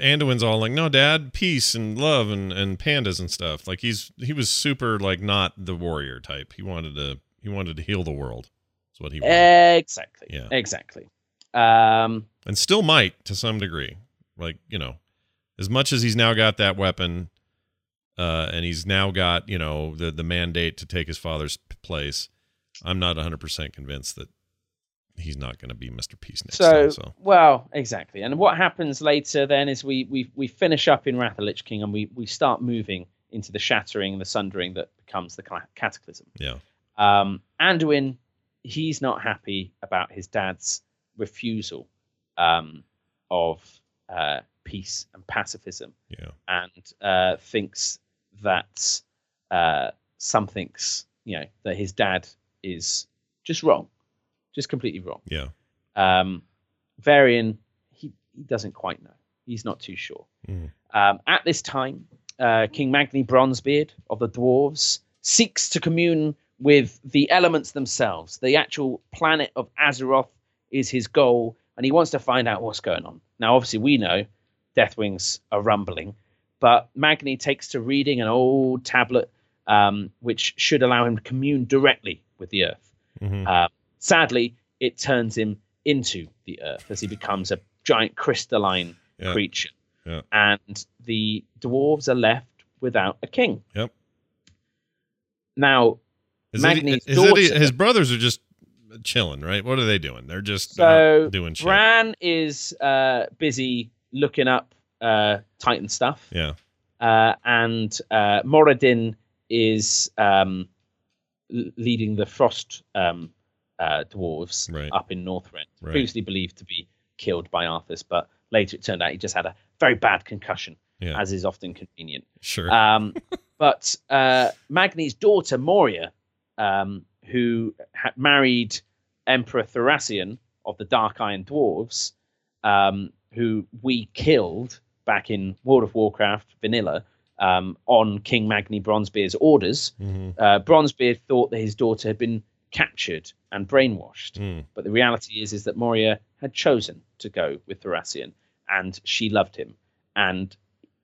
Anduin's all like, no, Dad, peace and love and and pandas and stuff. Like he's he was super like not the warrior type. He wanted to he wanted to heal the world. That's what he wanted, Exactly. Yeah. Exactly. Um, and still might to some degree. Like you know, as much as he's now got that weapon, uh, and he's now got you know the the mandate to take his father's place. I'm not 100 percent convinced that he's not going to be Mr. Peace next so, time. So well, exactly. And what happens later then is we we we finish up in Wrath of Lich King and we we start moving into the shattering and the sundering that becomes the cataclysm. yeah, Um, Anduin, he's not happy about his dad's refusal um, of uh, peace and pacifism. yeah, and uh, thinks that uh, something's you know that his dad is just wrong, just completely wrong. yeah. Um, Varian, he, he doesn't quite know. He's not too sure. Mhm. Um, at this time, uh, King Magni Bronzebeard of the dwarves seeks to commune with the elements themselves. The actual planet of Azeroth is his goal, and he wants to find out what's going on. Now, obviously, we know Deathwings are rumbling, but Magni takes to reading an old tablet um, which should allow him to commune directly with the earth. Mhm. Uh, sadly, it turns him into the earth as he becomes a giant crystalline Yeah. creature. Yeah. And the dwarves are left without a king. Yep. Now, Is Magni's it, is it daughter- his brothers are just chilling, right? What are they doing? They're just So, doing shit. Brann is uh, busy looking up uh, Titan stuff. yeah, uh, and uh, Muradin is um, leading the Frost um, uh, dwarves Right. up in Northrend, Right. previously believed to be killed by Arthas, but later it turned out he just had a very bad concussion, yeah, as is often convenient. sure. Um, but uh, Magni's daughter Moira, um, who had married Emperor Thaurissan of the Dark Iron Dwarves, um, who we killed back in World of Warcraft Vanilla, um, on King Magni Bronzebeard's orders. Mhm. Uh, Bronzebeard thought that his daughter had been captured and brainwashed, Mm. but the reality is is that Moira had chosen to go with Thaurissan, and she loved him, and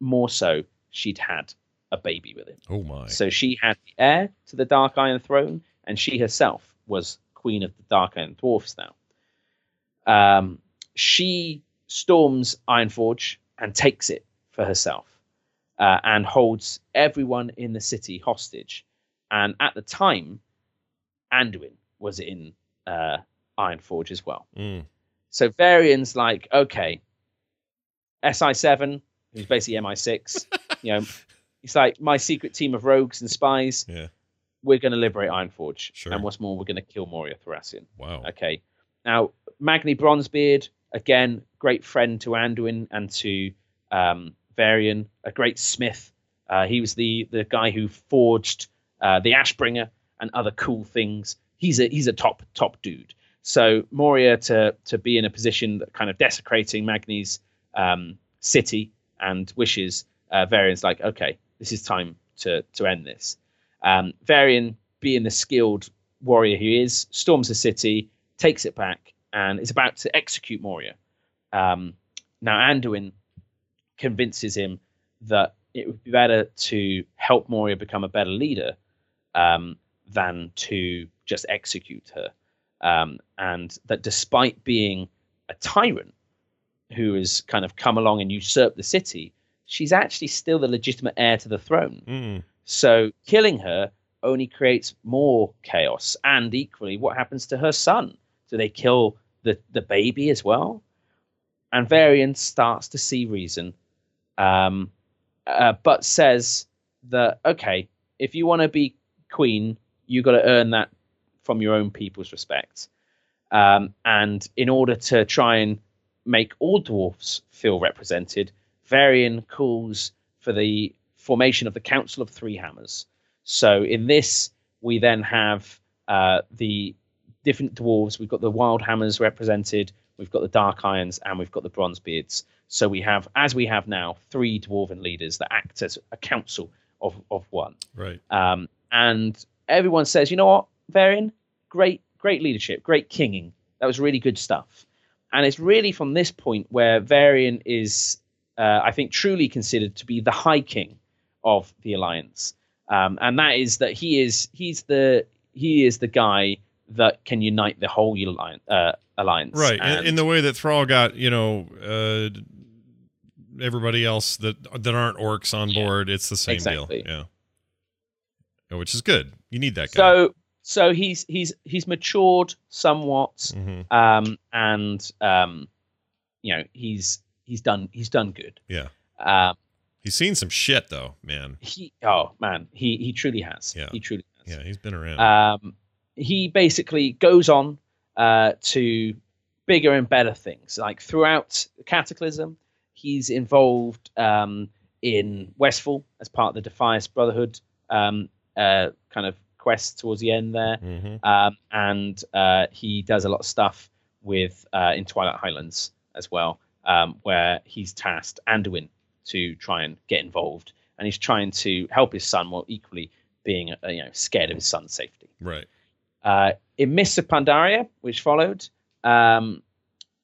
more so, she'd had a baby with him. Oh my. So she had the heir to the Dark Iron Throne, and she herself was queen of the Dark Iron Dwarfs now. Um, she storms Ironforge and takes it for herself, uh, and holds everyone in the city hostage. And at the time, Anduin was in uh, Ironforge as well. Mm. So Varian's like, okay, SI7, who's basically MI6, you know, it's like my secret team of rogues and spies. Yeah. We're going to liberate Ironforge, Sure. and what's more, we're going to kill Moira Thaurissan. Wow. Okay. Now, Magni Bronzebeard, again, great friend to Anduin and to um, Varian, a great smith. Uh, he was the the guy who forged uh, the Ashbringer and other cool things. He's a he's a top top dude. So Moira to to be in a position that kind of desecrating Magni's um, city and wishes uh, Varian's like, okay, this is time to to end this. Um, Varian, being the skilled warrior he is, storms the city, takes it back, and is about to execute Moira. Um, now Anduin convinces him that it would be better to help Moira become a better leader um, than to just execute her. Um, and that despite being a tyrant who has kind of come along and usurped the city, she's actually still the legitimate heir to the throne. Mm. So killing her only creates more chaos. And equally, what happens to her son? Do they kill the, the baby as well? And Varian starts to see reason, um, uh, but says that, okay, if you want to be queen, you got to earn that from your own people's respect. Um, and in order to try and make all dwarfs feel represented, Varian calls for the formation of the Council of Three Hammers. So in this, we then have uh, the different dwarves. We've got the Wild Hammers represented, we've got the Dark Irons, and we've got the Bronzebeards. So we have, as we have now, three dwarven leaders that act as a council of, of one. Right. Um, and everyone says, you know what, Varian, great, great leadership, great kinging. That was really good stuff. And it's really from this point where Varian is, uh, I think, truly considered to be the High King of the Alliance. Um, and that is that he is he's the he is the guy that can unite the whole alliance. Uh, alliance. Right. In, And- in the way that Thrall got, you know, uh, everybody else that that aren't orcs on Yeah. board, it's the same Exactly. deal. Yeah. Which is good. You need that guy. so so he's he's he's matured somewhat. Mhm. um, and um, you know he's he's done he's done good. Yeah. Um, He's seen some shit though, man. he oh man, he he truly has. Yeah. He truly has. Yeah, he's been around. Um, he basically goes on uh, to bigger and better things. Like throughout Cataclysm, he's involved um, in Westfall as part of the Defias Brotherhood um, uh, kind of quest towards the end there. hmm um, and uh, he does a lot of stuff with uh, in Twilight Highlands as well, um, where he's tasked Anduin to try and get involved, and he's trying to help his son while equally being uh, you know scared of his son's safety. Right. Uh, in Mists of Pandaria, which followed, um,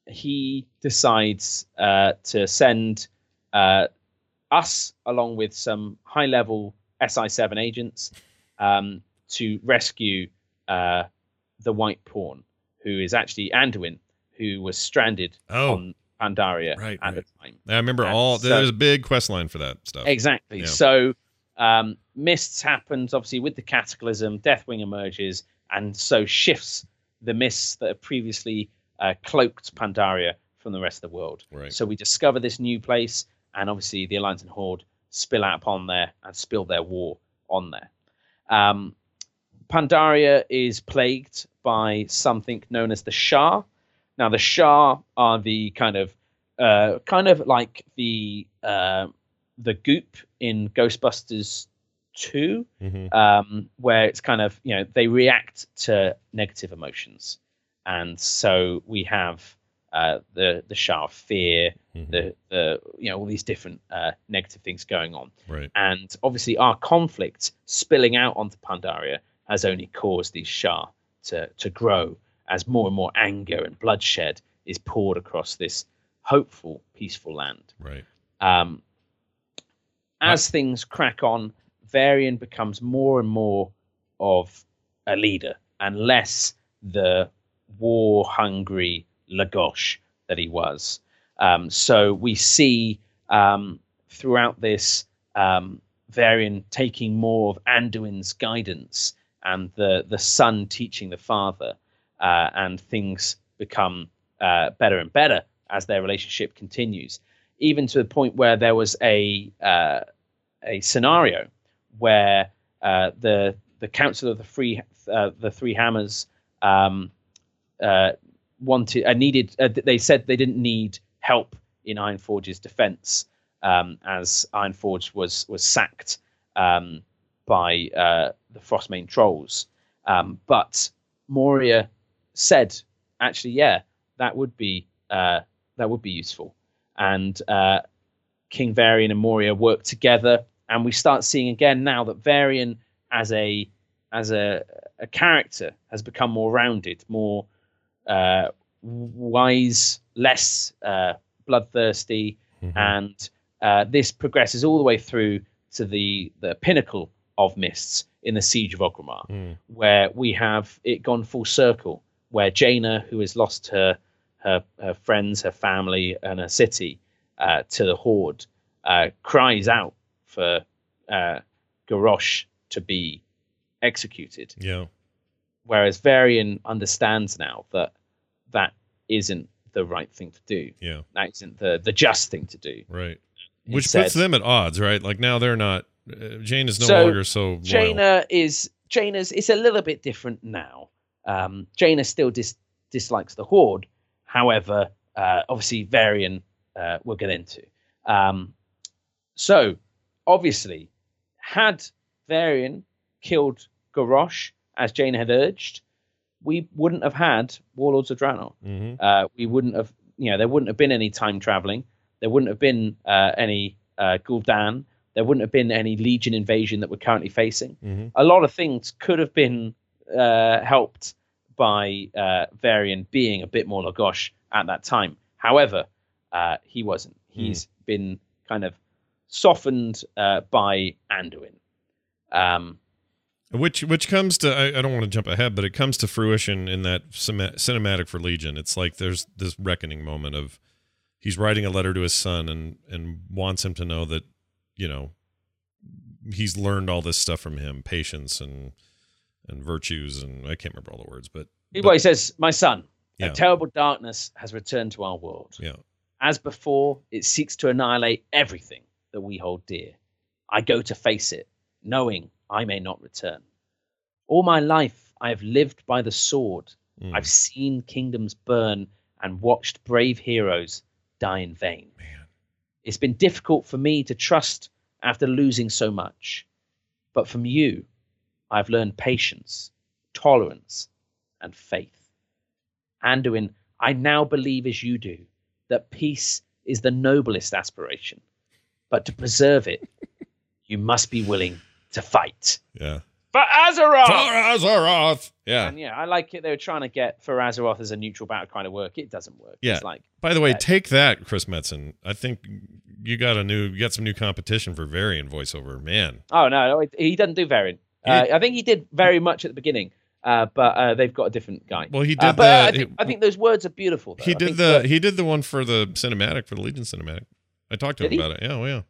he decides uh, to send uh, us along with some high-level SI7 agents um, to rescue uh, the White Pawn, who is actually Anduin, who was stranded Oh, on Pandaria right, at right. the time. I remember and all. so- There's a big quest line for that stuff. Exactly. Yeah. So um, mists happens obviously with the cataclysm. Deathwing emerges and so shifts the mists that have previously uh, cloaked Pandaria from the rest of the world. Right. So we discover this new place, and obviously the Alliance and Horde spill out upon there and spill their war on there. Um, Pandaria is plagued by something known as the Sha. Now, the Sha are the kind of, uh, kind of like the uh, the Goop in Ghostbusters Two, hmm um, where it's kind of you know they react to negative emotions, and so we have uh, the the Sha of fear, Mhm. the the you know all these different uh, negative things going on, Right. and obviously our conflict spilling out onto Pandaria has only caused these Sha to to grow as more and more anger and bloodshed is poured across this hopeful, peaceful land. Right. Um, as things crack on, Varian becomes more and more of a leader and less the war hungry Lagosh that he was. Um, so we see um, throughout this um, Varian taking more of Anduin's guidance and the, the son teaching the father, uh, and things become uh, better and better as their relationship continues, even to the point where there was a uh, a scenario where uh, the the council of the three uh, the three hammers um, uh, wanted uh, needed uh, they said they didn't need help in Ironforge's defense um, as Ironforge was was sacked um, by uh, the Frostmane trolls. Um, but Moira said actually yeah that would be uh, that would be useful. And uh, King Varian and Moira work together and we start seeing again now that Varian as a as a, a character has become more rounded, more uh, wise, less uh, bloodthirsty, Mhm. and uh, this progresses all the way through to the the pinnacle of mists in the Siege of Orgrimmar, Mm. where we have it gone full circle, where Jaina, who has lost her her, her friends, her family, and her city uh, to the Horde, uh, cries out for uh, Garrosh to be executed. Yeah. Whereas Varian understands now that that isn't the right thing to do. Yeah. That isn't the, the just thing to do. Right. Which puts them at odds, right? Like now they're not. Uh, Jaina is no So, longer so loyal. Jaina is Jaina's it's a little bit different now. Um, Jaina still dis- dislikes the Horde. However, uh, obviously Varian uh, we'll get into. Um, so obviously, had Varian killed Garrosh as Jaina had urged, we wouldn't have had Warlords of Draenor. Mhm. Uh, we wouldn't have, you know, there wouldn't have been any time traveling. There wouldn't have been uh, any uh, Gul'dan. There wouldn't have been any Legion invasion that we're currently facing. Mhm. A lot of things could have been uh, helped by uh, Varian being a bit more Lagosh at that time. However, uh, he wasn't. He's been kind of softened uh, by Anduin. Um, Which which comes to I, I don't want to jump ahead, but it comes to fruition in that cinematic for Legion. It's like there's this reckoning moment of he's writing a letter to his son and and wants him to know that you know he's learned all this stuff from him, patience and and virtues and I can't remember all the words, but, well, he says, "My son, Yeah. a terrible darkness has returned to our world. yeah, As before, it seeks to annihilate everything that we hold dear. I go to face it, knowing I may not return. All my life, I have lived by the sword. Mm. I've seen kingdoms burn and watched brave heroes die in vain. man, It's been difficult for me to trust after losing so much. But from you, I've learned patience, tolerance, and faith. Anduin, I now believe as you do that peace is the noblest aspiration. But to preserve it, you must be willing to fight. yeah. For Azeroth! For Azeroth! Yeah. And yeah, I like it. They were trying to get for Azeroth as a neutral battle kind of work. It doesn't work. Yeah. It's like, By the way, Yeah. take that, Chris Metzen. I think you got a new, you got some new competition for Varian voiceover. Man, oh no, he doesn't do Varian. Uh, I think he did very much at the beginning, uh, but uh, they've got a different guy. well, he Uh, did but I think, I think those words are beautiful. Though. he did the that- he did the one for the cinematic for the Legion cinematic. I talked to him he? Oh, about it. Yeah, well, yeah,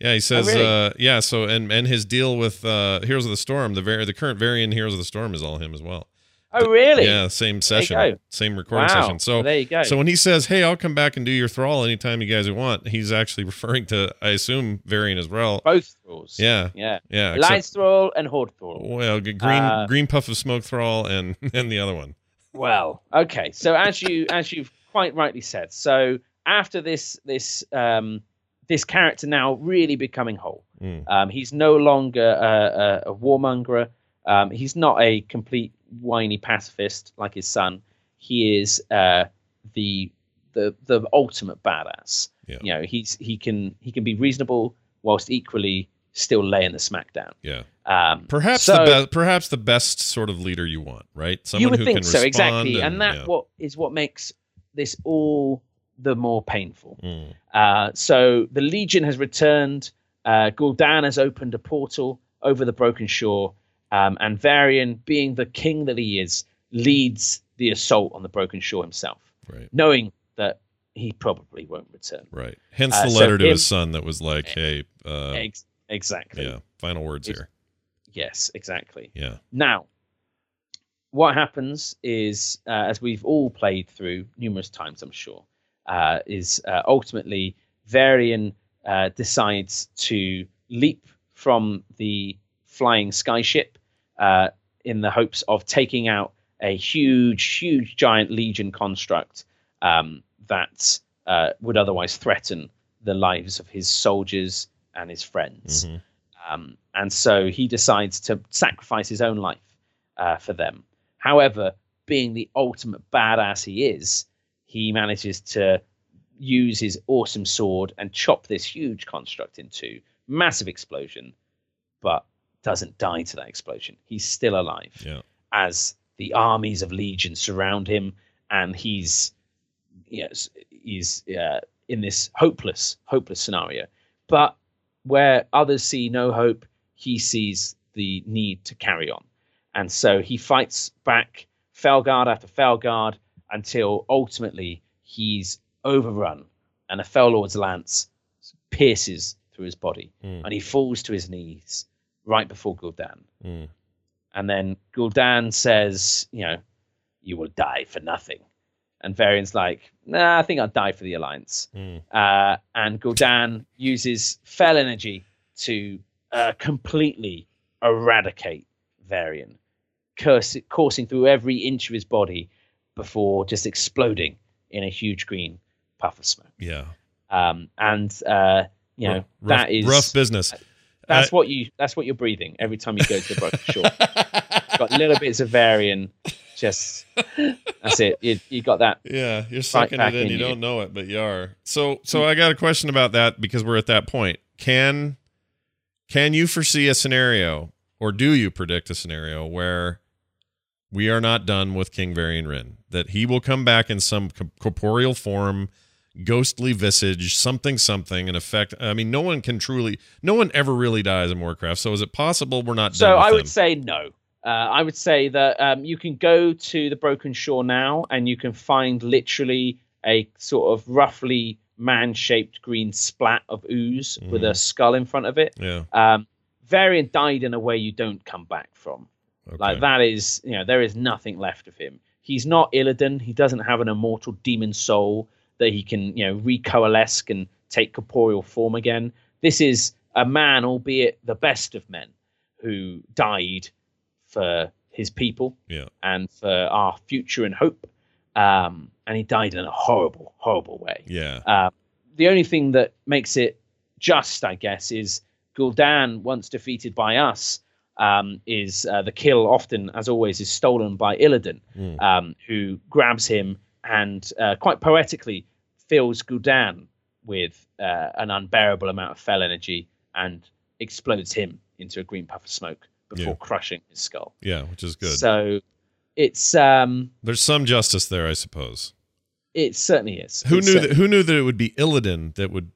yeah. He says, really? uh, yeah. So and and his deal with uh, Heroes of the Storm, the very the current Varian Heroes of the Storm is all him as well. oh really? Yeah, same session, same recording wow. session. So there you go. so when he says, "Hey, I'll come back and do your thrall anytime you guys want," he's actually referring to, I assume, Varian as well. both thralls. Yeah, yeah. yeah. except- Alliance thrall and horde thrall. well, green Uh, green puff of smoke thrall and and the other one. Well, okay. So as you as you've quite rightly said, so after this this um this character now really becoming whole. Mm. Um, he's no longer a, a, a warmonger. Um, he's not a complete whiny pacifist like his son. He is uh, the the the ultimate badass. Yeah. You know, he's he can he can be reasonable whilst equally still laying the smackdown. Yeah. Um, Perhaps so- the best perhaps the best sort of leader you want, right? Someone you would who think can so respond exactly, and, that yeah. what is what makes this all the more painful. Mm, Uh, so the Legion has returned. Uh, Gul'dan has opened a portal over the Broken Shore, um, and Varian, being the king that he is, leads the assault on the Broken Shore himself, right. knowing that he probably won't return. Right. Hence Uh, the so letter to him- his son that was like, "Hey, uh, Ex- exactly. yeah, final words It's- here." Yes, exactly. Yeah. Now, what happens is, uh, as we've all played through numerous times, I'm sure, uh, is uh, ultimately Varian uh, decides to leap from the flying skyship uh, in the hopes of taking out a huge, huge, giant Legion construct um, that uh, would otherwise threaten the lives of his soldiers and his friends. Mhm. Um, and so he decides to sacrifice his own life uh, for them. However, being the ultimate badass he is, he manages to use his awesome sword and chop this huge construct into massive explosion, but doesn't die to that explosion. He's still alive Yeah. as the armies of legion surround him, and he's yes, he's uh, in this hopeless, hopeless scenario. But where others see no hope, he sees the need to carry on, and so he fights back, Felguard after Felguard, until ultimately he's overrun, and a fel Lord's lance pierces through his body, Mm. and he falls to his knees right before Gul'dan. Mm. And then Gul'dan says, you know, you will die for nothing. And Varian's like, nah, I think I'll die for the Alliance. Mm. Uh, and Gul'dan uses fel energy to uh, completely eradicate Varian, curse, coursing through every inch of his body before just exploding in a huge green puff of smoke. Yeah. Um, and, uh, you know, rough, that is rough business. that's Uh, what you that's what you're breathing every time you go to the broken shore. got little bits of Varian. Just that's it. You, you got that. Yeah, you're sucking back it in. in You you. don't know it, but you are. So, so I got a question about that because we're at that point. Can can you foresee a scenario, or do you predict a scenario where we are not done with King Varian Wrynn? That he will come back in some corporeal form, ghostly visage, something, something, in effect. I mean, no one can truly, no one ever really dies in Warcraft. So, is it possible we're not? So I would him? say no. Uh, I would say that um, you can go to the broken shore now, and you can find literally a sort of roughly man-shaped green splat of ooze with a skull in front of it. yeah. Um, Varian died in a way you don't come back from. Okay. Like that is, you know, there is nothing left of him. He's not Illidan. He doesn't have an immortal demon soul that he can, you know, recoalesce and take corporeal form again. This is a man, albeit the best of men, who died for his people Yeah. and for our future and hope. Um, and he died in a horrible, horrible way. Yeah. Uh, the only thing that makes it just, I guess, is Gul'dan, once defeated by us, um, is uh, the kill often, as always, is stolen by Illidan, Mm. um, who grabs him and uh, quite poetically fills Gul'dan with uh, an unbearable amount of fel energy and explodes him into a green puff of smoke before Yeah. crushing his skull. Yeah, which is good. So it's um, There's some justice there, I suppose. it certainly is. Who It knew that? Who knew that it would be Illidan that would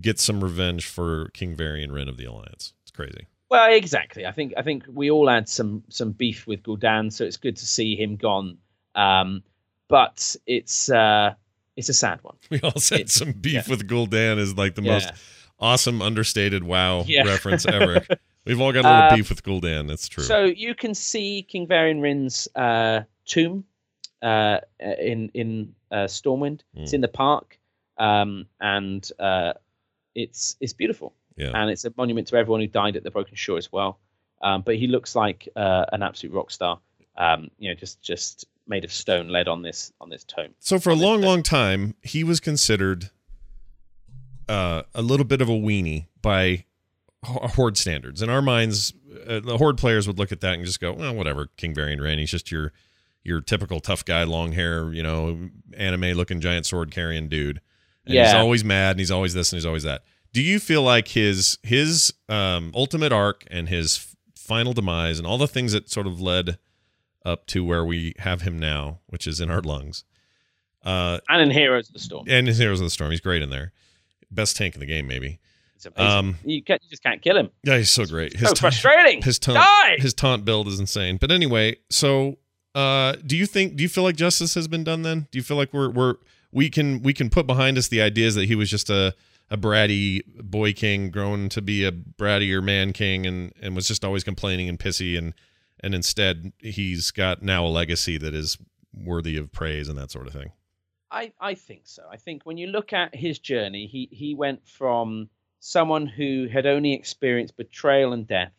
get some revenge for King Varian Wrynn of the Alliance? It's crazy. Well, exactly. I think I think we all had some some beef with Gul'dan, so it's good to see him gone. Um, but it's uh, it's a sad one. We all had It- some beef yeah. with Gul'dan is like the Yeah. most awesome understated wow Yeah. reference ever. We've all got a little Uh, beef with Gul'dan. That's true. So you can see King Varian Wrynn's uh, tomb uh, in in uh, Stormwind. It's Mm. in the park, um, and uh, it's it's beautiful, yeah. and it's a monument to everyone who died at the Broken Shore as well. Um, but he looks like uh, an absolute rock star. Um, you know, just just made of stone, led on this on this tomb. So for a long, long time, he was considered uh, a little bit of a weenie by horde standards. In our minds, uh, the horde players would look at that and just go, "Well, whatever, King Varian Wrynn. He's just your your typical tough guy, long hair, you know, anime looking giant sword carrying dude. And he's always mad and he's always this and he's always that. Do you feel like his his um, ultimate arc and his final demise and all the things that sort of led up to where we have him now, which is in our lungs, uh, And in Heroes of the Storm, and his Heroes of the Storm, he's great in there. Best tank in the game, maybe. it's amazing. Um, you, can't, you just can't kill him. Yeah, he's so great. His so frustrating. his taunt Die! his taunt build is insane. But anyway, so uh do you think do you feel like justice has been done then? Do you feel like we're we're we can we can put behind us the ideas that he was just a a bratty boy king grown to be a brattier man king and and was just always complaining and pissy and and instead he's got now a legacy that is worthy of praise and that sort of thing. I, I think so. I think when you look at his journey, he, he went from someone who had only experienced betrayal and death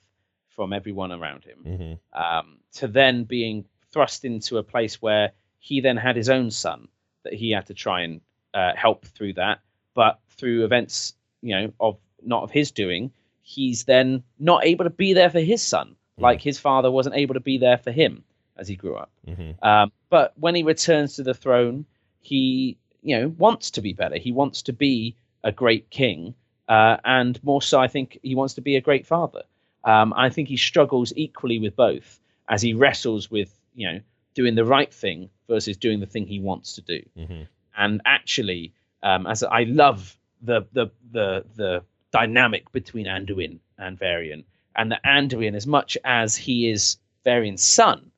from everyone around him Mm-hmm. um, to then being thrust into a place where he then had his own son that he had to try and uh, help through that. But through events, you know, of not of his doing, he's then not able to be there for his son, like his father wasn't able to be there for him as he grew up. Mm-hmm. Um, but when he returns to the throne, he you know wants to be better. He wants to be a great king, uh, and more so, I think he wants to be a great father. Um, I think he struggles equally with both as he wrestles with you know doing the right thing versus doing the thing he wants to do. Mm-hmm. And actually, um, as I love the the the the dynamic between Anduin and Varian, and that Anduin, as much as he is Varian's son,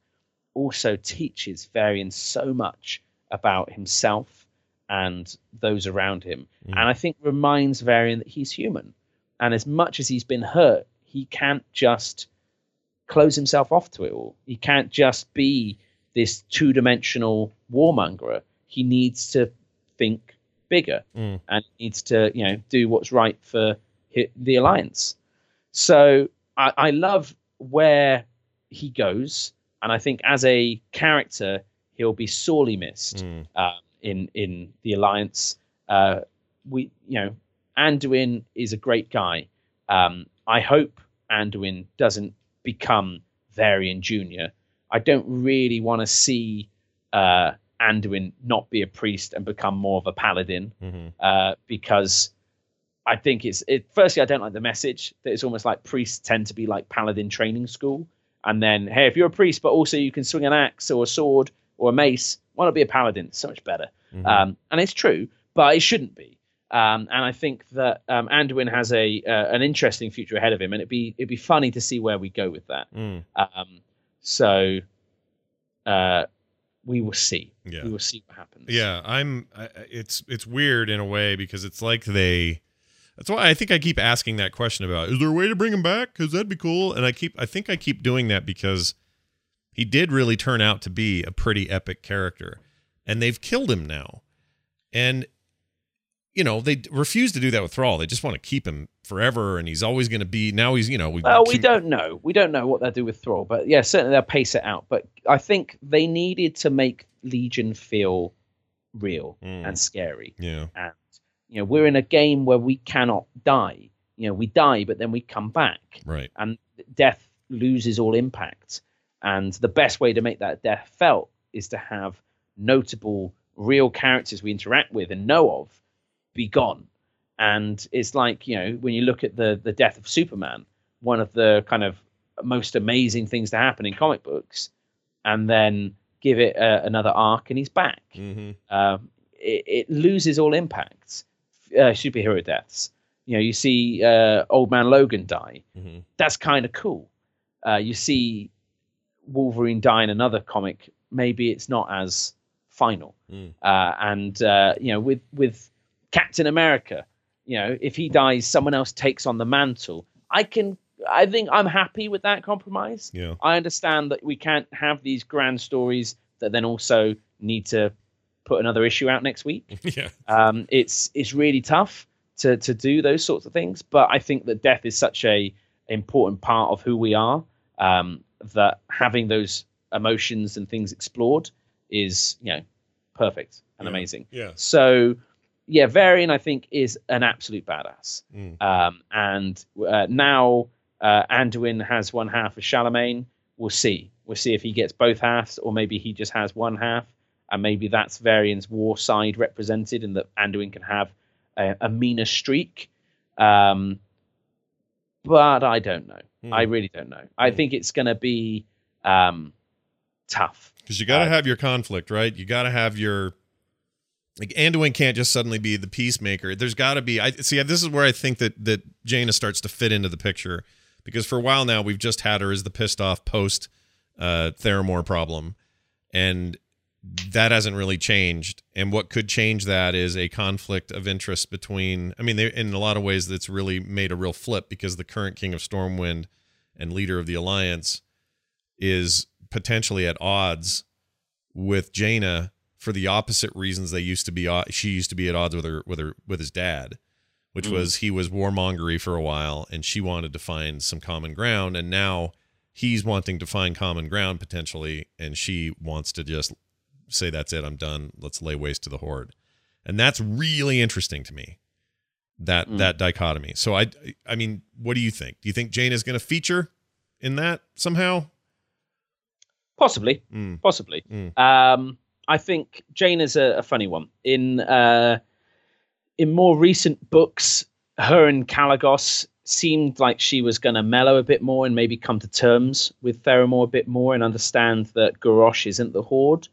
also teaches Varian so much about himself and those around him. Mm. And I think reminds Varian that he's human. And as much as he's been hurt, he can't just close himself off to it all. He can't just be this two dimensional warmongerer. He needs to think bigger Mm. and needs to, you know, do what's right for the alliance. So I, I love where he goes, and I think as a character, he'll be sorely missed Mm. uh, in in the alliance. Uh, we, you know, Anduin is a great guy. Um, I hope Anduin doesn't become Varian Junior. I don't really want to see uh, Anduin not be a priest and become more of a paladin Mm-hmm. uh, because I think it's it. Firstly, I don't like the message that it's almost like priests tend to be like paladin training school, and then hey, if you're a priest, but also you can swing an axe or a sword or a mace, why not be a paladin? It's so much better. Mhm. Um, and it's true, but it shouldn't be. Um, and I think that um, Anduin has a uh, an interesting future ahead of him, and it'd be it'd be funny to see where we go with that. Mm. Um, so uh, we will see. Yeah. We will see what happens. Yeah, I'm. I, it's it's weird in a way because it's like they. That's why I think I keep asking that question about is there a way to bring him back? Because that'd be cool. And I keep I think I keep doing that because he did really turn out to be a pretty epic character, and they've killed him now, and you know they refuse to do that with Thrall. They just want to keep him forever, and he's always going to be. Now he's you know we Well, we don't know. We don't know what they'll do with Thrall, but yeah, certainly they'll pace it out. But I think they needed to make Legion feel real Mm. and scary. Yeah. And you know, we're in a game where we cannot die. You know, we die, but then we come back, Right. and death loses all impact. And the best way to make that death felt is to have notable, real characters we interact with and know of be gone. And it's like you know when you look at the the death of Superman, one of the kind of most amazing things to happen in comic books, and then give it uh, another arc and he's back. Mm-hmm. Um, it, it loses all impact. Uh, superhero deaths. You know, you see uh, Old Man Logan die. Mm-hmm. That's kind of cool. Uh, you see Wolverine die in another comic. Maybe it's not as final. Mm. Uh, and uh, you know, with with Captain America, you know, if he dies, someone else takes on the mantle. I can. I think I'm happy with that compromise. Yeah. I understand that we can't have these grand stories that then also need to put another issue out next week. yeah. Um, it's it's really tough to to do those sorts of things, but I think that death is such a important part of who we are um, that having those emotions and things explored is you know perfect and Yeah. amazing. Yeah. So yeah, Varian I think is an absolute badass. Mm. Um, and uh, now uh, Anduin has one half of Shalamayne. we'll see. We'll see if he gets both halves, or maybe he just has one half, and maybe that's Varian's war side represented, and that Anduin can have a, a meaner streak. Um, but I don't know. Hmm. I really don't know. I Hmm. think it's going to be um, tough. Because you got to Uh, have your conflict, right? You got to have your like Anduin can't just suddenly be the peacemaker. There's got to be. I see. This is where I think that that Jaina starts to fit into the picture because for a while now we've just had her as the pissed off post uh, Theramore problem, and that hasn't really changed. And what could change that is a conflict of interest between. I mean, in a lot of ways, that's really made a real flip because the current King of Stormwind and leader of the Alliance is potentially at odds with Jaina for the opposite reasons they used to be she used to be at odds with her with her with his dad which Mm. was he was warmongery for a while and she wanted to find some common ground and now he's wanting to find common ground potentially and she wants to just say that's it I'm done let's lay waste to the horde and that's really interesting to me that Mm. that dichotomy so I I mean what do you think do you think Jaina is going to feature in that somehow Possibly, Mm. possibly. Mm. Um, I think Jaina is a, a funny one. In uh, in more recent books, her and Kalecgos seemed like she was going to mellow a bit more and maybe come to terms with Theramore a bit more and understand that Garrosh isn't the Horde.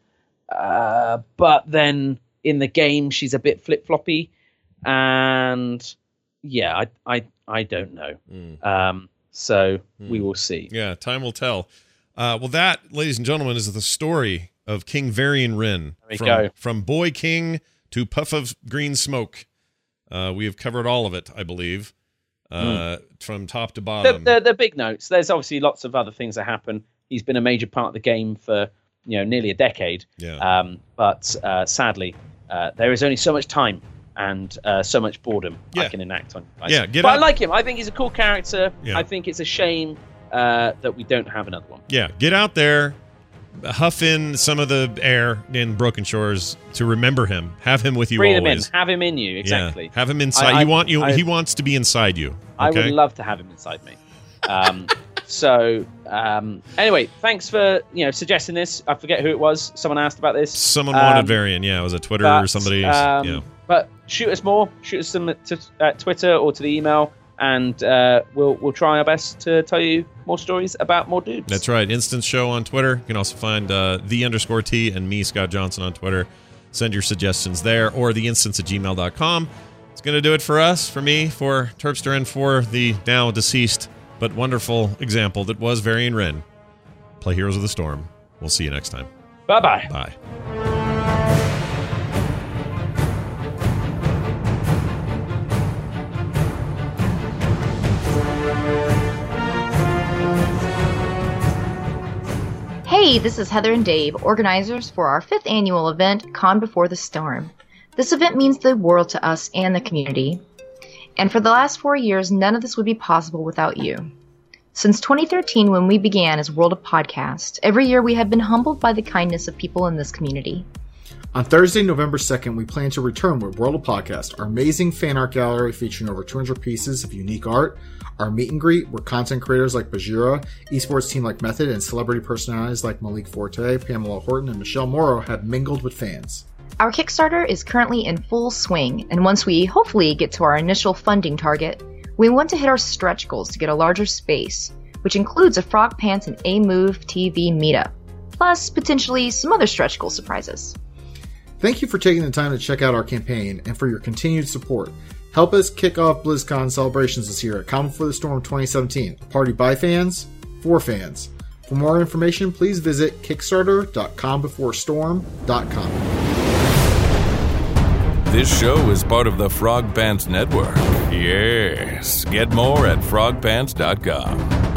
Uh, but then in the game, she's a bit flip floppy, and yeah, I I I don't know. Mm. Um, so we Hmm. will see. Yeah, time will tell. Uh, well, that, ladies and gentlemen, is the story of King Varian we from, go. From Boy King to Puff of Green Smoke. Uh, we have covered all of it, I believe, uh, from top to bottom. the, the big notes. There's obviously lots of other things that happen. He's been a major part of the game for you know nearly a decade. yeah. Um, but uh, sadly, uh, there is only so much time and uh, so much boredom I can enact on. guys. Yeah, get but I like him. I think he's a cool character. Yeah. I think it's a shame uh, that we don't have another one. yeah, get out there, huff in some of the air in Broken Shores to remember him. Have him with you Bring him in. Have him in you. Exactly. Yeah, have him inside. I- you want you. I- he wants to be inside you. I would love to have him inside me. Um, so um, anyway, thanks for you know suggesting this. I forget who it was. Someone asked about this. Someone wanted Um, Varian. Yeah, it was a Twitter But, or somebody. um, yeah. But shoot us more. Shoot us some to uh, Twitter or to the email, and uh, we'll we'll try our best to tell you more stories about more dudes. That's right. Instance Show on Twitter. You can also find uh, the underscore T and me, Scott Johnson, on Twitter. Send your suggestions there or the instance at gmail.com. It's going to do it for us, for me, for Terpster, and for the now deceased but wonderful example that was Varian Wrynn. Play Heroes of the Storm. We'll see you next time. Bye bye. Bye. Hey, this is Heather and Dave, organizers for our fifth annual event, Con Before the Storm. This event means the world to us and the community. And for the last four years, none of this would be possible without you. Since 2013, when we began as World of Podcast, every year we have been humbled by the kindness of people in this community. On Thursday, November 2nd, we plan to return with World of Podcast, our amazing fan art gallery featuring over 200 pieces of unique art, our meet and greet where content creators like Bajheera, esports team like Method, and celebrity personalities like Malik Forte, Pamela Horton, and Michelle Morrow have mingled with fans. Our Kickstarter is currently in full swing, and once we hopefully get to our initial funding target, we want to hit our stretch goals to get a larger space, which includes a Frog Pants and A Move TV meetup, plus potentially some other stretch goal surprises. Thank you for taking the time to check out our campaign and for your continued support. Help us kick off BlizzCon celebrations this year at Con Before the Storm 2017, a party by fans, for fans. For more information, please visit kickstarter.combeforestorm.com. This show is part of the Frog Pants Network. Yes. Get more at frogpants.com.